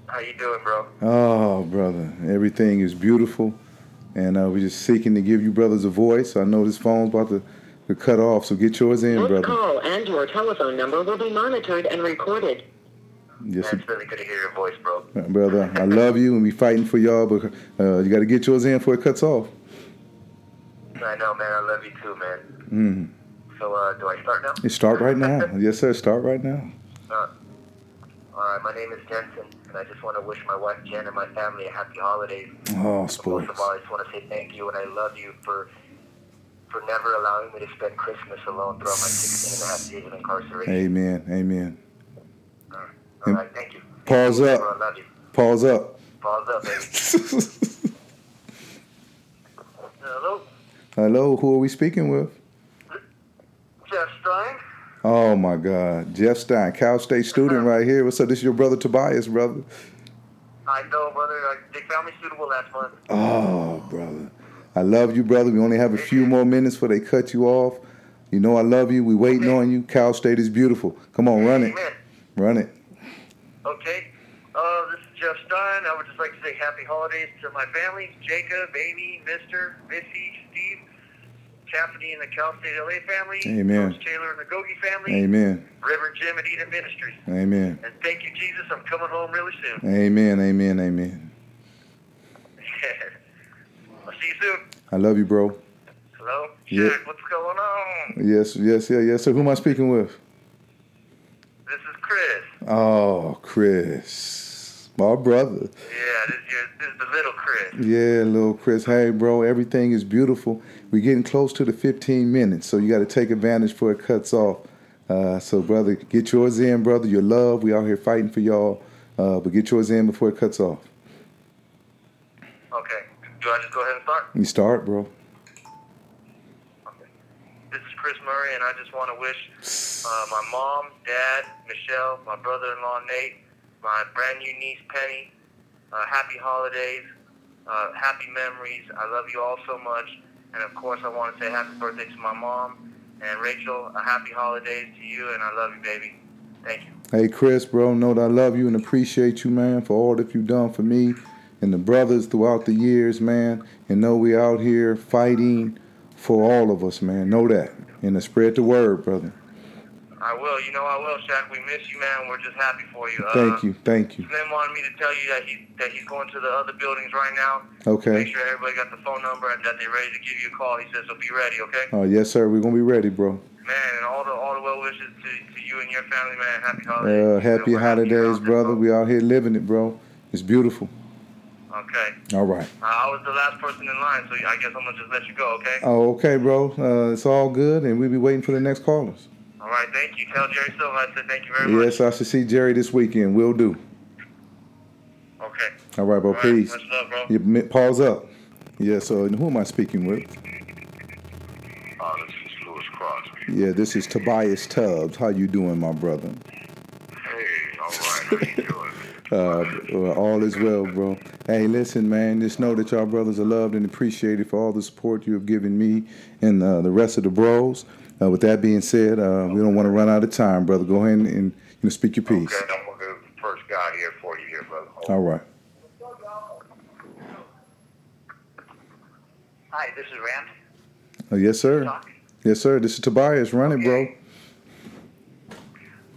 How you doing, bro? Oh, brother, everything is beautiful, and uh, we're just seeking to give you brothers a voice. I know this phone's about to, to cut off, so get yours in, This brother. call and your telephone number will be monitored and recorded. Yes, Man, it's really good to hear your voice, bro. brother. I love you, and we fighting for y'all, but uh, you got to get yours in before it cuts off. I know, man. I love you too, man. Mm. So, uh, do I start now? You start right now. Yes, sir. Start right now. Uh, all right. My name is Jensen, and I just want to wish my wife Jen and my family a happy holidays. Oh, Most sports. of all, I just want to say thank you, and I love you for for never allowing me to spend Christmas alone throughout my 16 and a half years of incarceration. Amen. Amen. All right. Thank you. Pause up. I love you. Pause up. Pause up, baby. Hello, Hello, who are we speaking with? Jeff Stein. Oh my God, Jeff Stein, Cal State student right here. What's up? This is your brother Tobias, brother. I know, brother. They found me suitable last month. Oh, brother. I love you, brother. We only have a few more minutes before they cut you off. You know I love you. We waiting on you. Cal State is beautiful. Come on, run it. Run it. Okay. Uh, this is Jeff Stein. I would just like to say happy holidays to my family, Jacob, Amy, Mister, Missy, Steve, Cassidy and the Cal State LA family, Amen. Coach Taylor and the Gogi family, Amen. Reverend Jim at Eden Ministries. Amen. And thank you, Jesus. I'm coming home really soon. Amen. Amen. Amen. I'll see you soon. I love you, bro. Hello? Yeah. Shit, what's going on? Yes, yes, yeah, yes, sir. Who am I speaking with? This is Chris. Oh, Chris. My brother. Yeah, this is, your, this is the little Chris. Yeah, little Chris. Hey, bro, everything is beautiful. We're getting close to the 15 minutes, so you got to take advantage before it cuts off. Uh, so, brother, get yours in, brother. Your love. We out here fighting for y'all, uh, but get yours in before it cuts off. Okay. Do I just go ahead and start? You start, bro. Okay. This is Chris Murray, and I just want to wish uh, my mom, dad, Michelle, my brother-in-law Nate, my brand new niece Penny, uh, happy holidays, uh, happy memories. I love you all so much, and of course, I want to say happy birthday to my mom and Rachel. A happy holidays to you, and I love you, baby. Thank you. Hey, Chris, bro, know that I love you and appreciate you, man, for all that you've done for me and the brothers throughout the years, man. And know we out here fighting for all of us, man. Know that. And to spread the word, brother. I will. You know I will, Shaq. We miss you, man. We're just happy for you. Thank uh, you. Thank you. Slim wanted me to tell you that he that he's going to the other buildings right now. Okay. Make sure everybody got the phone number and that they're ready to give you a call. He says, so be ready, okay? Oh, yes, sir. We're going to be ready, bro. Man, and all the all the well wishes to, to you and your family, man. Happy holidays. Uh, happy we're happy you're holidays, brother. We out here living it, bro. It's beautiful. Okay. All right. Uh, I was the last person in line, so I guess I'm gonna just let you go, okay? Oh, okay, bro. Uh, it's all good, and we'll be waiting for the next callers. All right, thank you. Tell Jerry Silva I said thank you very much. Yes, I should see Jerry this weekend. Will do. Okay. All right, bro. All right, Peace. Much love, bro. You pause up. Yeah. So who am I speaking with? Uh, this is Louis Crosby. Yeah, this is Tobias Tubbs. How you doing, my brother? Hey, all right. How you doing? Uh, all is well, bro. Hey, listen, man. Just know that y'all brothers are loved and appreciated for all the support you have given me and uh, the rest of the bros. Uh, with that being said, uh, we don't want to run out of time, brother. Go ahead and, and you know, speak your piece. Okay, I'm gonna go the first guy here for you here, brother. Hold All right. Hi, this is Rand. Uh, yes, sir. Yes, sir. This is Tobias. Run it, bro.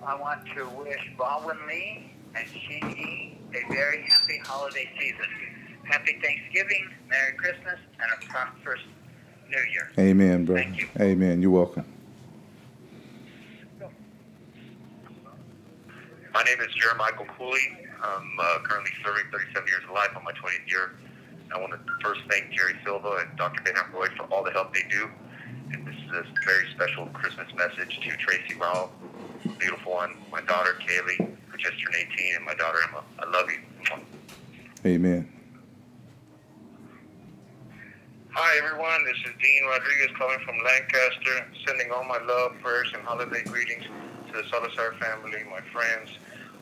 I want to wish Baldwin Lee and Shin Yi a very happy holiday season. Happy Thanksgiving, Merry Christmas, and a prosperous New Year. Amen, brother. Thank you. Amen. You're welcome. My name is Jeremiah Cooley. I'm uh, currently serving 37 years of life on my 20th year. I want to first thank Jerry Silva and Dr. Bidhan Roy for all the help they do. And this is a very special Christmas message to Tracy Rao, beautiful one, my daughter Kaylee, who just turned 18, and my daughter Emma. I love you. Amen. Hi, everyone. This is Dean Rodriguez calling from Lancaster, sending all my love, prayers, and holiday greetings to the Salazar family, my friends,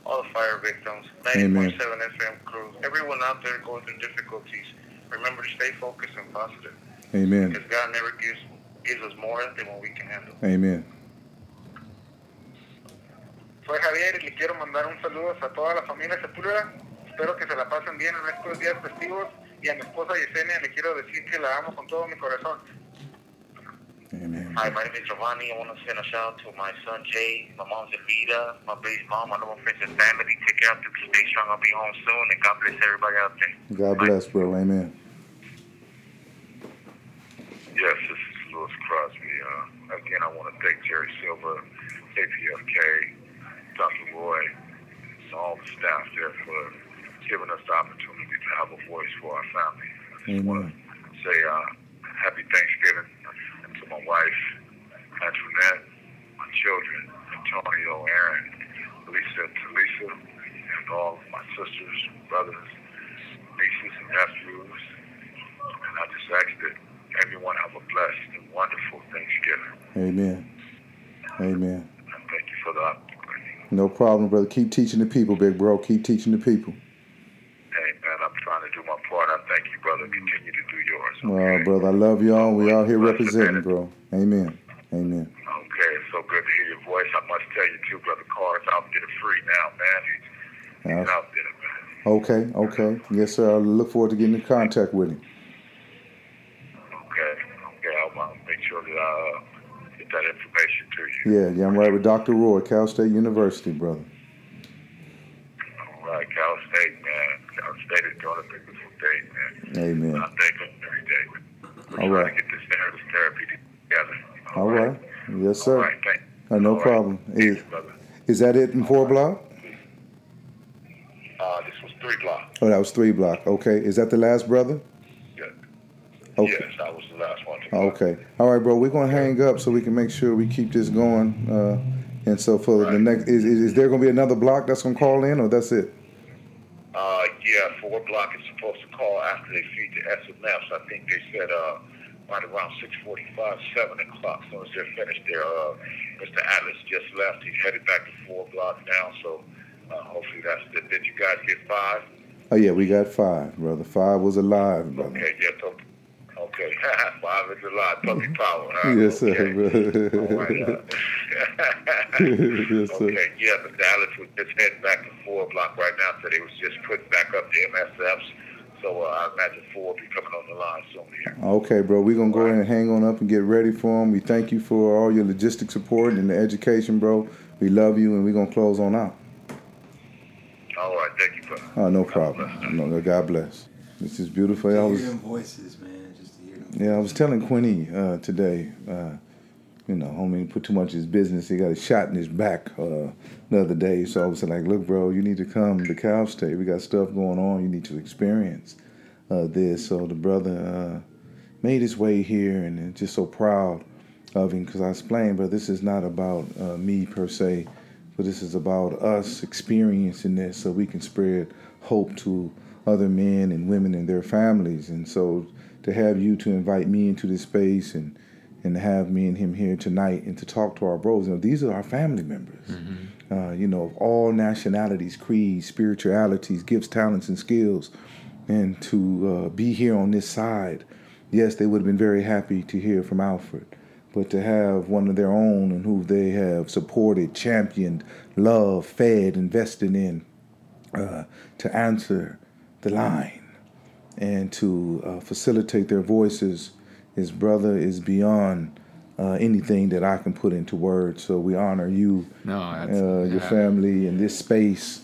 all the fire victims, 90.7 FM crew, everyone out there going through difficulties. Remember to stay focused and positive Amen. because God never gives, gives us more than what we can handle. Amen. Soy Javier y le quiero mandar un saludo a toda la familia Sepúlveda. Espero que se la pasen bien en estos días festivos. Y a mi esposa Yesenia le quiero decir que la amo con todo mi corazón. Amen. Hi, my name is Giovanni. I want to send a shout out to my son Jay, my mom's Evita, my baby's mom, my little friends and family. Take care of them. Stay strong. I'll be home soon. And God bless everybody out there. God bless, bro. Amen. Yes, this is Louis Crosby. Uh, again, I want to thank Jerry Silva, KPFK, Dr. Roy, and all the staff there for giving us the opportunity to have a voice for our family. I just want to say uh, happy Thanksgiving to my wife, Antoinette, my children, Antonio, Aaron, Lisa, Talisa, and all of my sisters, brothers, nieces, and nephews. And I just ask that everyone have a blessed and wonderful Thanksgiving. Amen. Amen. And thank you for the opportunity. No problem, brother. Keep teaching the people, big bro. Keep teaching the people. Hey, man, I'm trying to do my part. I thank you, brother. Continue to do yours. Well, brother, I love y'all. We out here representing, bro. Amen. Amen. Okay, it's so good to hear your voice. I must tell you, too, brother. Cars out there free now, man. He's, he's out there, man. Okay, okay. Yes, sir. I look forward to getting in contact with him. Okay, okay. I'll, I'll make sure that I uh, get that information to you. Yeah, yeah, I'm right with Dr. Roy, Cal State University, brother. All right, Cal State, man. Cal State is doing a beautiful day, man. Amen. I thank them every day. We're All right. to get this therapy, therapy together. All right. Yes, sir. right, thank Uh, no all right. problem. Thank Is, is that it in four block? Uh, this was three blocks. Oh, that was three block. Okay. Is that the last brother? Yeah. Okay. Yes, that was the last one. Okay. All right, bro. We're gonna hang up so we can make sure we keep this going. Uh, and so for the next, is, is, is there gonna be another block that's gonna call in, or that's it? Yeah, four block is supposed to call after they feed the SMFs. I think they said uh, right around 6:45, 7 o'clock. As soon as they're finished there, uh, Mr. Atlas just left. He's headed back to four block now. So uh, hopefully that's it. Did you guys get five? Oh yeah, we got five, brother. Five was alive, brother. Okay, yeah. So, okay, five is a lot. Puppy power. Huh? Yes, sir, Okay. brother. All right, uh, yes, sir. Okay, yeah, but Dallas was just heading back to four block right now, so they was just putting back up the MSFs. So uh, I imagine four will be coming on the line soon here. Okay, bro. We're gonna go ahead and hang on up and get ready for them. We thank you for all your logistic support and the education, bro. We love you, and we're gonna close on out. All right, thank you, brother. Oh, no problem. No, God bless. This is beautiful. I was, hear them voices, man, just to hear them. Yeah, I was telling Quinny uh, today. Uh, you know, homie put too much of his business. He got a shot in his back uh, the other day. So I was like, look, bro, you need to come to Cal State. We got stuff going on. You need to experience uh, this. So the brother uh, made his way here and just so proud of him because I explained, but this is not about uh, me per se, but this is about us experiencing this so we can spread hope to other men and women and their families. And so to have you to invite me into this space and and to have me and him here tonight and to talk to our bros. You know, these are our family members. Mm-hmm. Uh, you know, of all nationalities, creeds, spiritualities, gifts, talents, and skills. And to uh, be here on this side, yes, they would have been very happy to hear from Alfred. But to have one of their own and who they have supported, championed, loved, fed, invested in, uh, to answer the line and to uh, facilitate their voices. His brother is beyond uh, anything that I can put into words. So we honor you, No, uh, your family, and this space,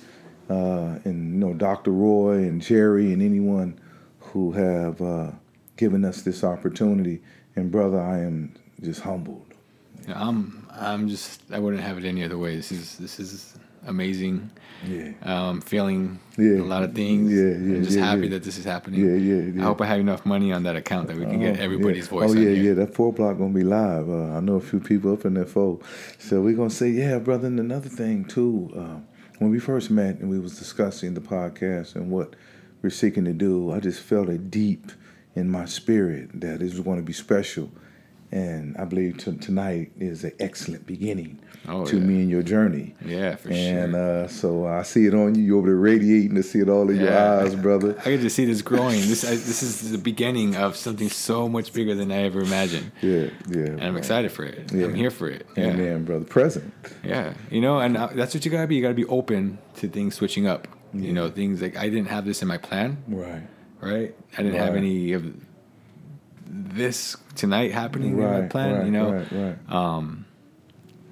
uh, and you know Dr. Roy and Jerry and anyone who have uh, given us this opportunity. And brother, I am just humbled. Yeah, I'm I'm just I wouldn't have it any other way. This is this is amazing. Yeah. Um, feeling Yeah. a lot of things. Yeah, yeah, I'm just yeah, happy yeah. that this is happening. Yeah, yeah, yeah. I hope I have enough money on that account that we can get Oh, everybody's yeah. voice. Oh yeah, yeah. That four block gonna be live. Uh, I know a few people up in that four, so we're gonna say, yeah, brother. And another thing too, uh, when we first met and we was discussing the podcast and what we're seeking to do, I just felt it deep in my spirit that this was going to be special, and I believe t- tonight is an excellent beginning Oh, to yeah. me and your journey. Yeah, for And sure. uh, so I see it on you. You're over there radiating to see it all in your eyes, brother. I get to see this growing. This I, this is the beginning of something so much bigger than I ever imagined, Yeah, yeah. and I'm excited for it. Yeah. I'm here for it. Yeah. Amen, brother. Present. Yeah, you know, and uh, that's what you gotta be. You gotta be open to things switching up. You know, things like I didn't have this in my plan, Right. right? I didn't have any of this tonight happening in my plan. right, you know, right, right. um,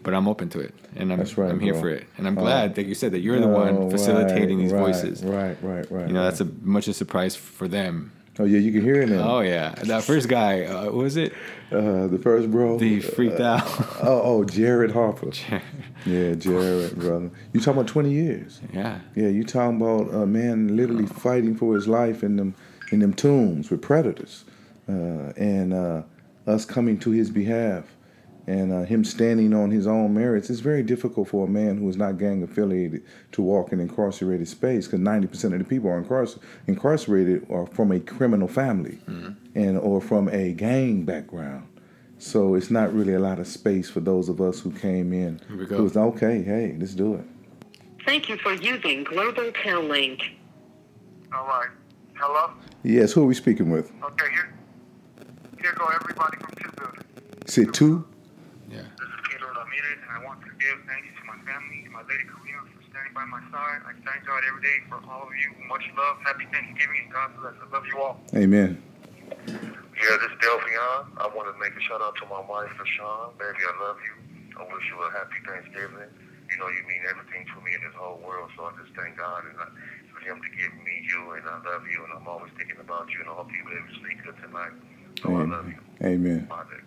but I'm open to it, and I'm right, I'm here bro. for it, and I'm Oh. glad that you said that you're the Oh, one facilitating right, these right, voices. Right, right, right. You know, that's a much a surprise for them. Oh yeah, you can hear it now. Oh yeah, that first guy, uh, what was it? Uh, the first bro. The freaked out. Oh, oh, Jared Harper. Yeah, Jared, brother. You talking about twenty years? yeah, Yeah, you talking about a man literally fighting for his life in them in them tombs with predators, uh, and uh, us coming to his behalf, and uh, him standing on his own merits. It's very difficult for a man who is not gang affiliated to walk in incarcerated space because ninety percent of the people are incarcer- incarcerated are from a criminal family, and or from a gang background. So it's not really a lot of space for those of us who came in. Here we go. Who was okay? Hey, let's do it. Thank you for using Global Tel Link. All right. Hello? Yes, who are we speaking with? Okay, here. Here go everybody from two buildings. Say two. Yeah. This is Pedro Ramirez, and I want to give thanks to my family and my lady Karina for standing by my side. I thank God every day for all of you. Much love. Happy Thanksgiving and God bless. I love you all. Amen. Yeah, this is Delphion. I want to make a shout out to my wife, LaShawn. Baby, I love you. I wish you a happy Thanksgiving. You know, you mean everything to me in this whole world, so I just thank God and I, for Him to give me you, and I love you, and I'm always thinking about you, and I hope you able to sleep good tonight. So I love you. Amen. My day.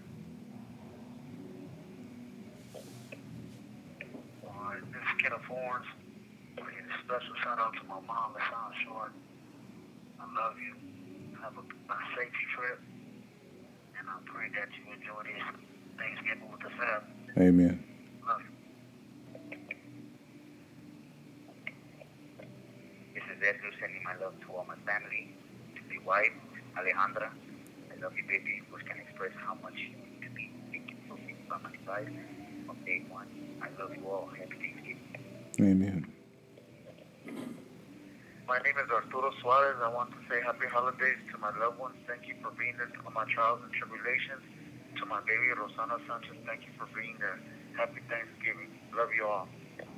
Alright, this is Kenneth Horns. I special shout out to my mom, LaShawn Short. I love you. Have a, a safe trip. And I pray that you enjoy this Thanksgiving with the family. Amen. Love you. This is Edgar sending my love to all my family, to my wife, Alejandra. I love you, baby. Words can express how much you mean to me. Thank you for being by my side from day one. I love you all. Happy Thanksgiving. Amen. My name is Arturo Suarez. I want to say happy holidays to my loved ones. Thank you for being there on my trials and tribulations. To my baby Rosana Sanchez, thank you for being there. Happy Thanksgiving. Love you all.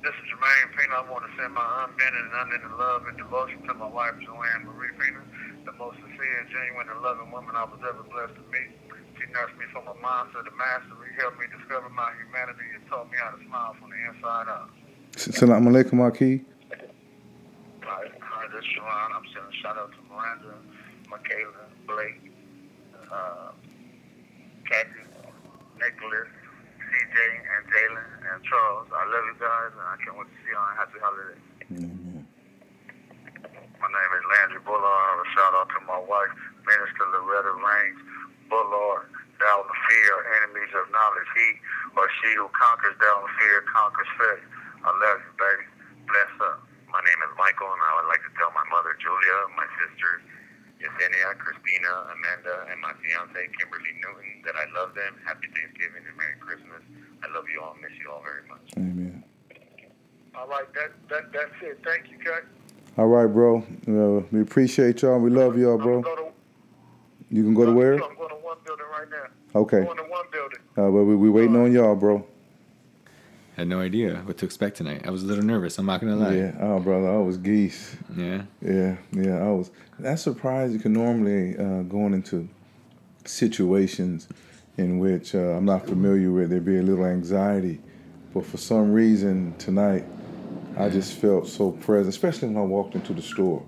This is Jermaine Pena. I want to send my unbending and unending love and devotion to my wife, Joanne Marie Pena, the most sincere, genuine, and loving woman I was ever blessed to meet. She nursed me from a monster to mastery, helped me discover my humanity, and taught me how to smile from the inside out. Salam alaikum, Aki. Hi, hi, this is Sharon. I'm sending a shout out to Miranda, Michaela, Blake, uh, Kathy, Nicholas, CJ, and Jalen, and Charles. I love you guys, and I can't wait to see you on Happy Holidays. Amen. My name is Landry Bullard. A shout out to my wife, Minister Loretta Bullard. Thou the fear, enemies of knowledge, He or she who conquers down fear conquers faith. I love you, baby. Bless up. My name is Michael, and I would like to tell my mother, Julia, my sister, Yesenia, Christina, Amanda, and my fiance, Kimberly Newton, that I love them. Happy Thanksgiving and Merry Christmas. I love you all. Miss you all very much. Amen. All right, that, that, that's it. Thank you, Cut. All right, bro. Uh, we appreciate y'all. We love y'all, bro. I'm gonna You can go to to, where? I'm going to one building right now. Okay. Going to one building. Uh, but we we waiting on y'all, bro. Had no idea what to expect tonight. I was a little nervous. I'm not gonna lie. Yeah. Oh, brother, I was geese. Yeah. Yeah, yeah. I was. That's surprised. You can normally uh, going into situations in which uh, I'm not familiar with, there'd be a little anxiety, but for some reason tonight, I just felt so present, especially when I walked into the store.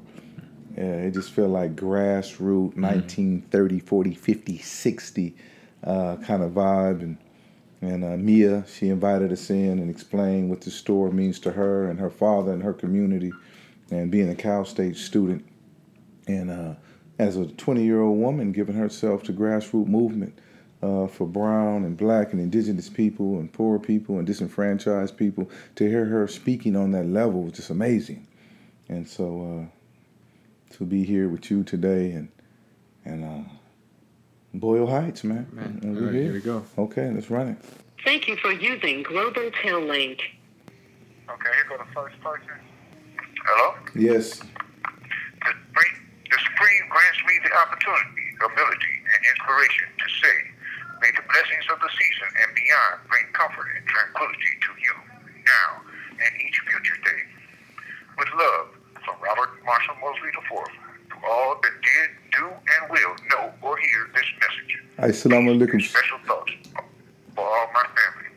Yeah, it just felt like grassroots 1930, 40, 50, 60 uh, kind of vibe. And, and uh, Mia, she invited us in and explained what the store means to her and her father and her community, and being a Cal State student. And uh, as a 20 year old woman, giving herself to grassroots movement uh, for brown and black and indigenous people and poor people and disenfranchised people, to hear her speaking on that level was just amazing. And so uh, to be here with you today and and uh, Boyle Heights, man. Man. And All here we go. Okay, let's run it. Thank you for using Global Tel Link. Okay, here go the first person. Hello? Yes. The Supreme, the Supreme grants me the opportunity, ability, and inspiration to say, may the blessings of the season and beyond bring comfort and tranquility to you now and each future day. With love, from Robert Marshall Mosley IV, to all that did, do, and will know or hear this message. Assalamu alaikum. Special thoughts for all my family.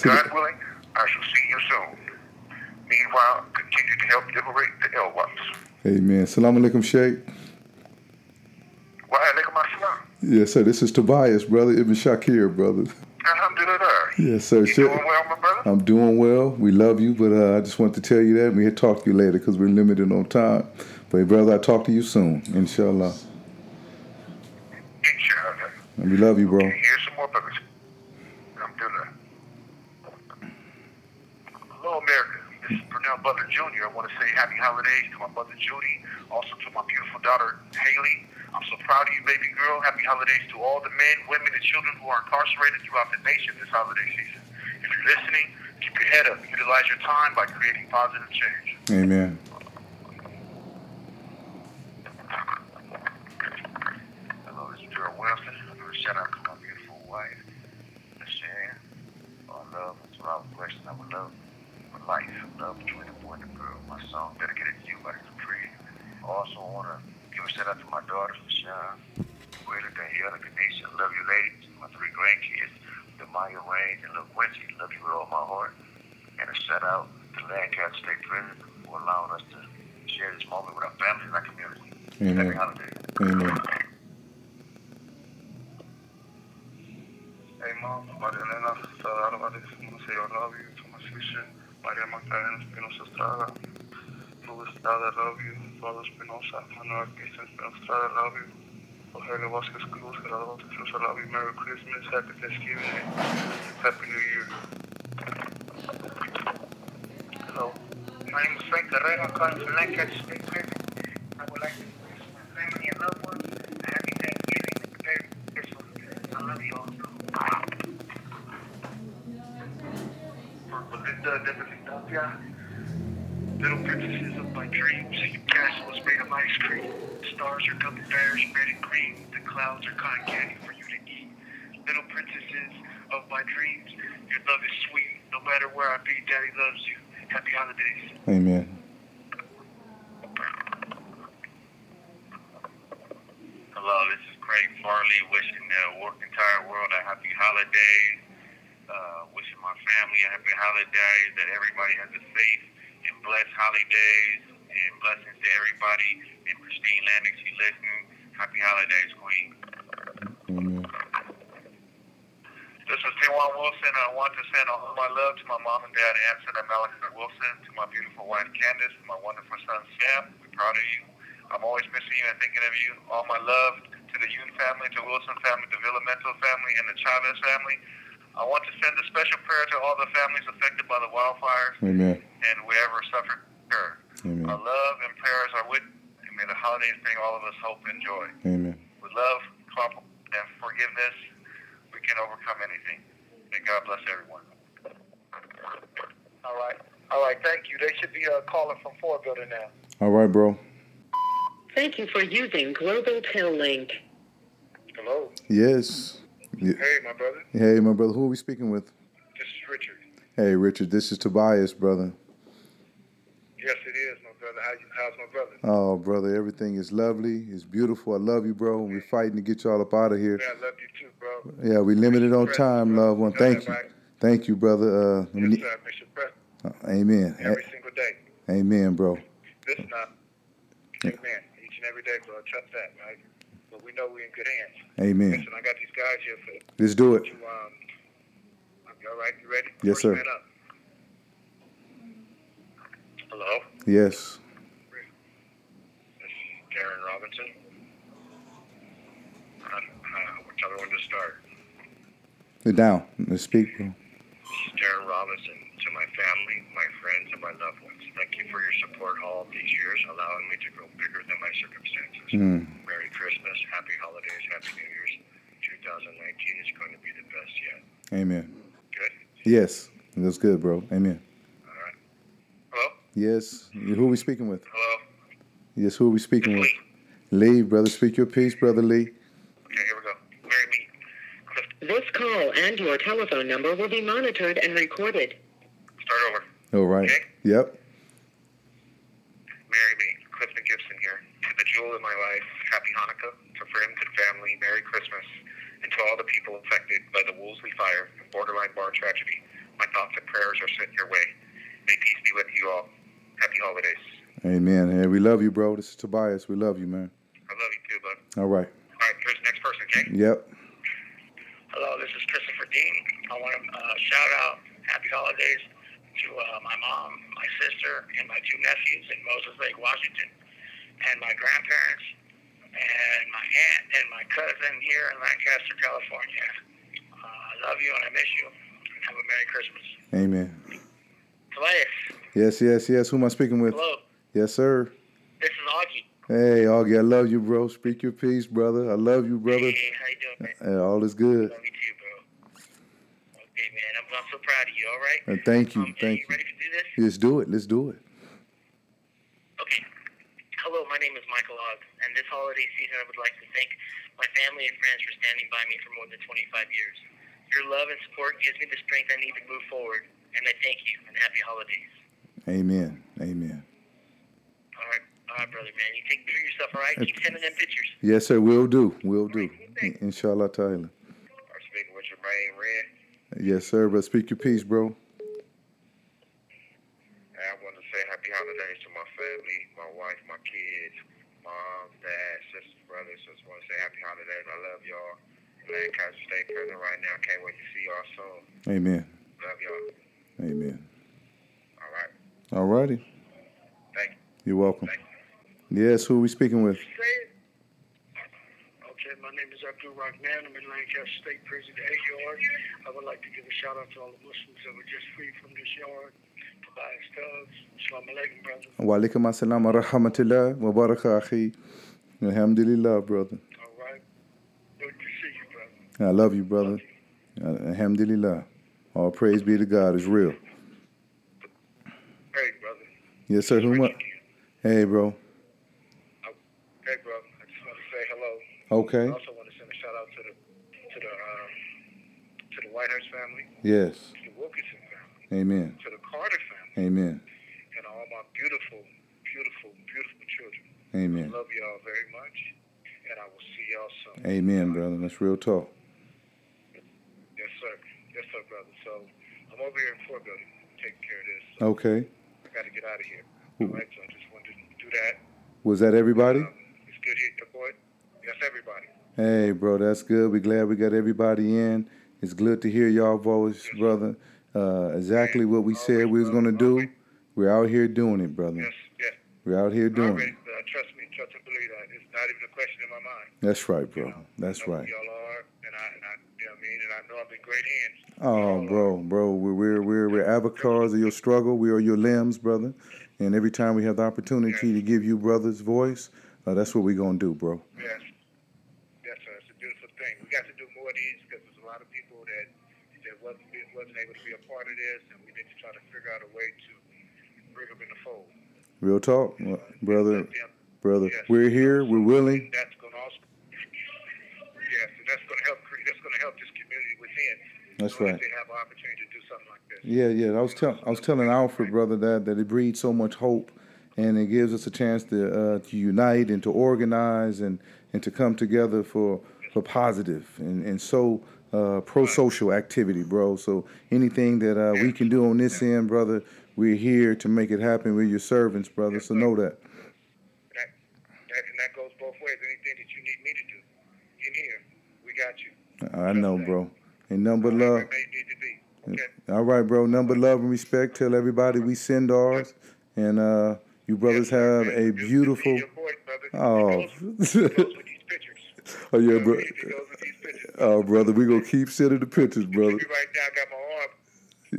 God willing, I shall see you soon. Meanwhile, continue to help liberate the Elwats. Amen. Salam alaikum, Sheikh. Wa alaikum assalam. Yes, sir. This is Tobias, brother. Ibn Shakir, brother. Alhamdulillah. Yes, sir. You doing well, my brother? I'm doing well. We love you, but uh, I just want to tell you that. We'll talk to you later because we're limited on time. But, brother, I'll talk to you soon, inshallah. We love you, bro. Okay, here's some more brothers. Alhamdulillah. Hello, America. This is Brunel Butler Jr. I want to say happy holidays to my mother, Judy, also to my beautiful daughter, Haley. I'm so proud of you, baby girl. Happy holidays to all the men, women, and children who are incarcerated throughout the nation this holiday season. If you're listening, keep your head up. Utilize your time by creating positive change. Amen. Hello, this is Gerald Wilson. I'm going to shout out to my beautiful wife, Michelle. All love and love, blessing. I would love for life, love between the boy and the girl. My song dedicated to you by the Capri. I also want to give a shout out to my daughters, Michelle, Willa, Daniela, Kanisha. Love you, ladies. My three grandkids, Demaya Rain and Lil Quincy. Love you with all my heart. And a shout out to Lancaster State Prison for allowing us to share this moment with our families and our community. Amen. Amen. Hey, Mom, Maria Elena, Álvarez, want to say I love you. To my sister, Maria Magdalena Espinosa Estrada, Estrada, I love you. Father Espinosa, Manuel Cristian Espinosa Estrada, I love you. Rogelio Vasquez Cruz, Gerardo Cruz, I love you. Merry Christmas, Happy Thanksgiving, Happy New Year. Hello. My name is Frank Guerrero. I'm calling from Lancaster Prison. I would like to wish my family and loved ones a happy Thanksgiving and Merry Christmas. I love you all. For Belinda de Philadelphia, Little Princesses of My Dreams, your castle is made of ice cream. Stars are gummy bears, red and green. The clouds are cotton candy for you to eat. Little princesses of my dreams, your love is sweet. No matter where I be, Daddy loves you. Happy holidays. Amen. Hello, this is Craig Farley wishing the work entire world a happy holidays. Uh, wishing my family a happy holidays, that everybody has a safe and blessed holidays, and blessings to everybody in pristine land if you listen. Happy holidays, Queen. Amen. This is T1 Wilson. I want to send all my love to my mom and dad, Anson and Malachi Wilson, to my beautiful wife, Candace, and my wonderful son, Sam. We're proud of you. I'm always missing you and thinking of you. All my love to the Yoon family, to Wilson family, the Villamentto family, and the Chavez family. I want to send a special prayer to all the families affected by the wildfires Amen. and whoever suffered terror. Amen. Our love and prayers are with, and may the holidays bring all of us hope and joy. Amen. With love, comfort, and forgiveness, we can overcome anything. May God bless everyone. All right. All right. Thank you. They should be uh, calling from Ford Building now. All right, bro. Thank you for using Global Tel Link. Hello. Yes. Yeah. Hey, my brother. Hey, my brother. Who are we speaking with? This is Richard. Hey, Richard. This is Tobias, brother. Yes, it is, my brother. How you, how's my brother? Oh, brother. Everything is lovely. It's beautiful. I love you, bro. We're fighting to get y'all up out of here. Yeah, I love you too, bro. Yeah, we limited on time, loved one. Thank you. Thank you, brother. Uh, Yes, sir. Mr. President. uh, amen. Every single day. Amen, bro. This not. Amen. Each and every day, bro. Trust that, right? We know we're in good hands. Amen. Listen, I got these guys here for Let's do it. to um. You all right? You ready? Yes, First sir. Hello. Yes. This is Darren Robinson. Which other one to start? Sit down. Let's speak. This is Darren Robinson. To my family, my friends, and my loved ones, you for your support all these years, allowing me to grow bigger than my circumstances. Mm. Merry Christmas, Happy Holidays, Happy New Year's. 2019 is going to be the best yet. Amen. Good? Yes. That's good, bro. Amen. All right. Hello? Yes. Who are we speaking with? Hello? Yes, who are we speaking with? Lee. Lee, brother. Speak your piece, brother Lee. Okay, here we go. Marry me. This call and your telephone number will be monitored and recorded. start over. All right. Okay. Yep. Marry me. Clifton Gibson here. In my life, Happy Hanukkah. To friends and family, Merry Christmas. And to all the people affected by the Woolsey fire and borderline bar tragedy, my thoughts and prayers are sent your way. May peace be with you all. Happy holidays. Amen. Hey, we love you, bro. This is Tobias. We love you, man. I love you too, bud. All right. All right, here's the next person, okay? Yep. Hello, this is Christopher Dean. I want to uh, shout out Happy Holidays to uh, my mom, my sister, and my two nephews in Moses Lake, Washington, and my grandparents, and my aunt and my cousin here in Lancaster, California. Uh, I love you and I miss you. And have a Merry Christmas. Amen. Tobias, Yes, yes, yes. Who am I speaking with? hello. Yes, sir. This is Augie. Hey, Augie, I love you, bro. Speak your piece, brother. I love you, brother. Hey, how you doing, man? All is good. Love you too, bro. Okay, man. I'm, I'm so proud of you. All right. And thank you, Um, thank you you. ready to do this? Let's do it. Let's do it. Okay. Hello, my name is Michael Ogg, and this holiday season I would like to thank my family and friends for standing by me for more than 25 years. Your love and support gives me the strength I need to move forward, and I thank you, and happy holidays. Amen. Amen. All right, all right, brother, man. You take care of yourself, all right? Keep sending them pictures. Yes, sir. We'll do. We'll do. Inshallah ta'ala. Or speaking with your brain red. Yes, sir. But speak your piece, bro. And I want to say happy holidays to my family, my wife, my kids, mom, dad, sisters, brothers. Just want to I love y'all. Lancaster State Prison right now. Can't wait to see y'all soon. Amen. Love y'all. Amen. All right. All righty. Thank you. You're welcome. You. Yes, who are we speaking with? Okay, my name is Abdul Rahman. I'm in Lancaster State Prison, A yard. I would like to give a shout out to all the Muslims that were just freed from this yard. Tobias Tubbs. Shalom Alaikum, brother. Wa alaikum assalam wa rahmatullah wa baraka akhi. Alhamdulillah, brother. All right. Good to see you, brother. I love you, brother. Alhamdulillah. All praise be to God. It's real. Hey, brother. Yes, sir. Who am I? Hey, bro. Hey, bro. I just want to say hello. Okay. I also want to send a shout out to the to the um, to the Whitehurst family, Yes. to the Wilkinson family, Amen. to the Carter family, Amen. and all my beautiful, beautiful, beautiful children. Amen. I love y'all very much, and I will see y'all soon. Amen, brother. That's real talk. Yes, sir. Yes, sir, brother. So I'm over here in Fort Building, taking care of this. So Okay. I got to get out of here. All right. So I just wanted to do that. Was that everybody? Um, it's good here, boy. Yes, everybody. Hey, bro, that's good. We're glad we got everybody in. It's good to hear y'all voice, brother. Uh, exactly what we said we was gonna do. We're out here doing it, brother. Yes, yes. We're out here doing it. uh, trust me, trust and believe that. It's not even a question in my mind. That's right, bro. You know, That's right. y'all are, and I, and I, you know I mean, and I know I'm in great hands. Oh, bro, bro, we're we're we're, we're avatars of your struggle. We are your limbs, brother. And every time we have the opportunity to give you brother's voice, uh, that's what we're gonna do, bro. Yes. Yes, sir. It's a beautiful thing. We got to do more of these because there's a lot of people that that wasn't wasn't able to be a part of this, and we need to try to figure out a way to bring them in the fold. Real talk, uh, brother, brother. yes. We're here. We're willing. That's going to also. Yes, that's going to help. That's going to help this community within. That's so that right. They have an opportunity to do something like this. Yeah, yeah. I was telling I was telling Alfred, brother, that that it breeds so much hope, and it gives us a chance to uh, to unite and to organize and and to come together for for positive and and so uh, pro social activity, bro. So anything that uh, we can do on this end, brother, we're here to make it happen. We're your servants, brother. So know. That, that and that goes both ways. Anything that you need me to do in here, we got you. I know, bro. And number love. Whatever it may need to be. Okay. All right, bro. Number love and respect. Tell everybody we send ours, and uh, you brothers have a beautiful. Brother. Oh. It goes, it goes with these pictures. Oh yeah, bro. It goes with these pictures. Oh, brother, we gonna keep sending the pictures, brother. Me right now, I got my arm.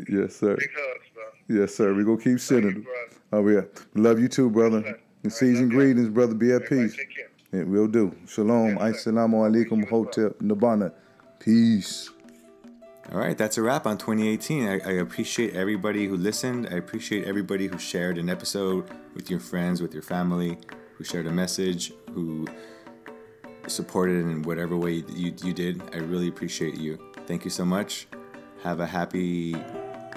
Yes, sir. Big hugs, bro. Yes, sir. We gonna keep sending them. Oh yeah. Love you too, brother. And season greetings, brother. Be at Everybody peace. take care. Yeah, we'll do. Shalom. Assalamu alaikum. Hotep. Nabana. Peace. All right, that's a wrap on 2018. I, I appreciate everybody who listened. I appreciate everybody who shared an episode with your friends, with your family, who shared a message, who supported in whatever way you, you did. I really appreciate you. Thank you so much. Have a happy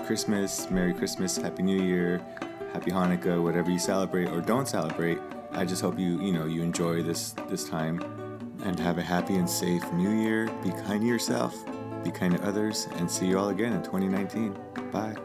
Christmas, Merry Christmas, Happy New Year, Happy Hanukkah, whatever you celebrate or don't celebrate. I just hope you, you know, you enjoy this this time and have a happy and safe new year. Be kind to yourself, be kind to others, and see you all again in 2019. Bye.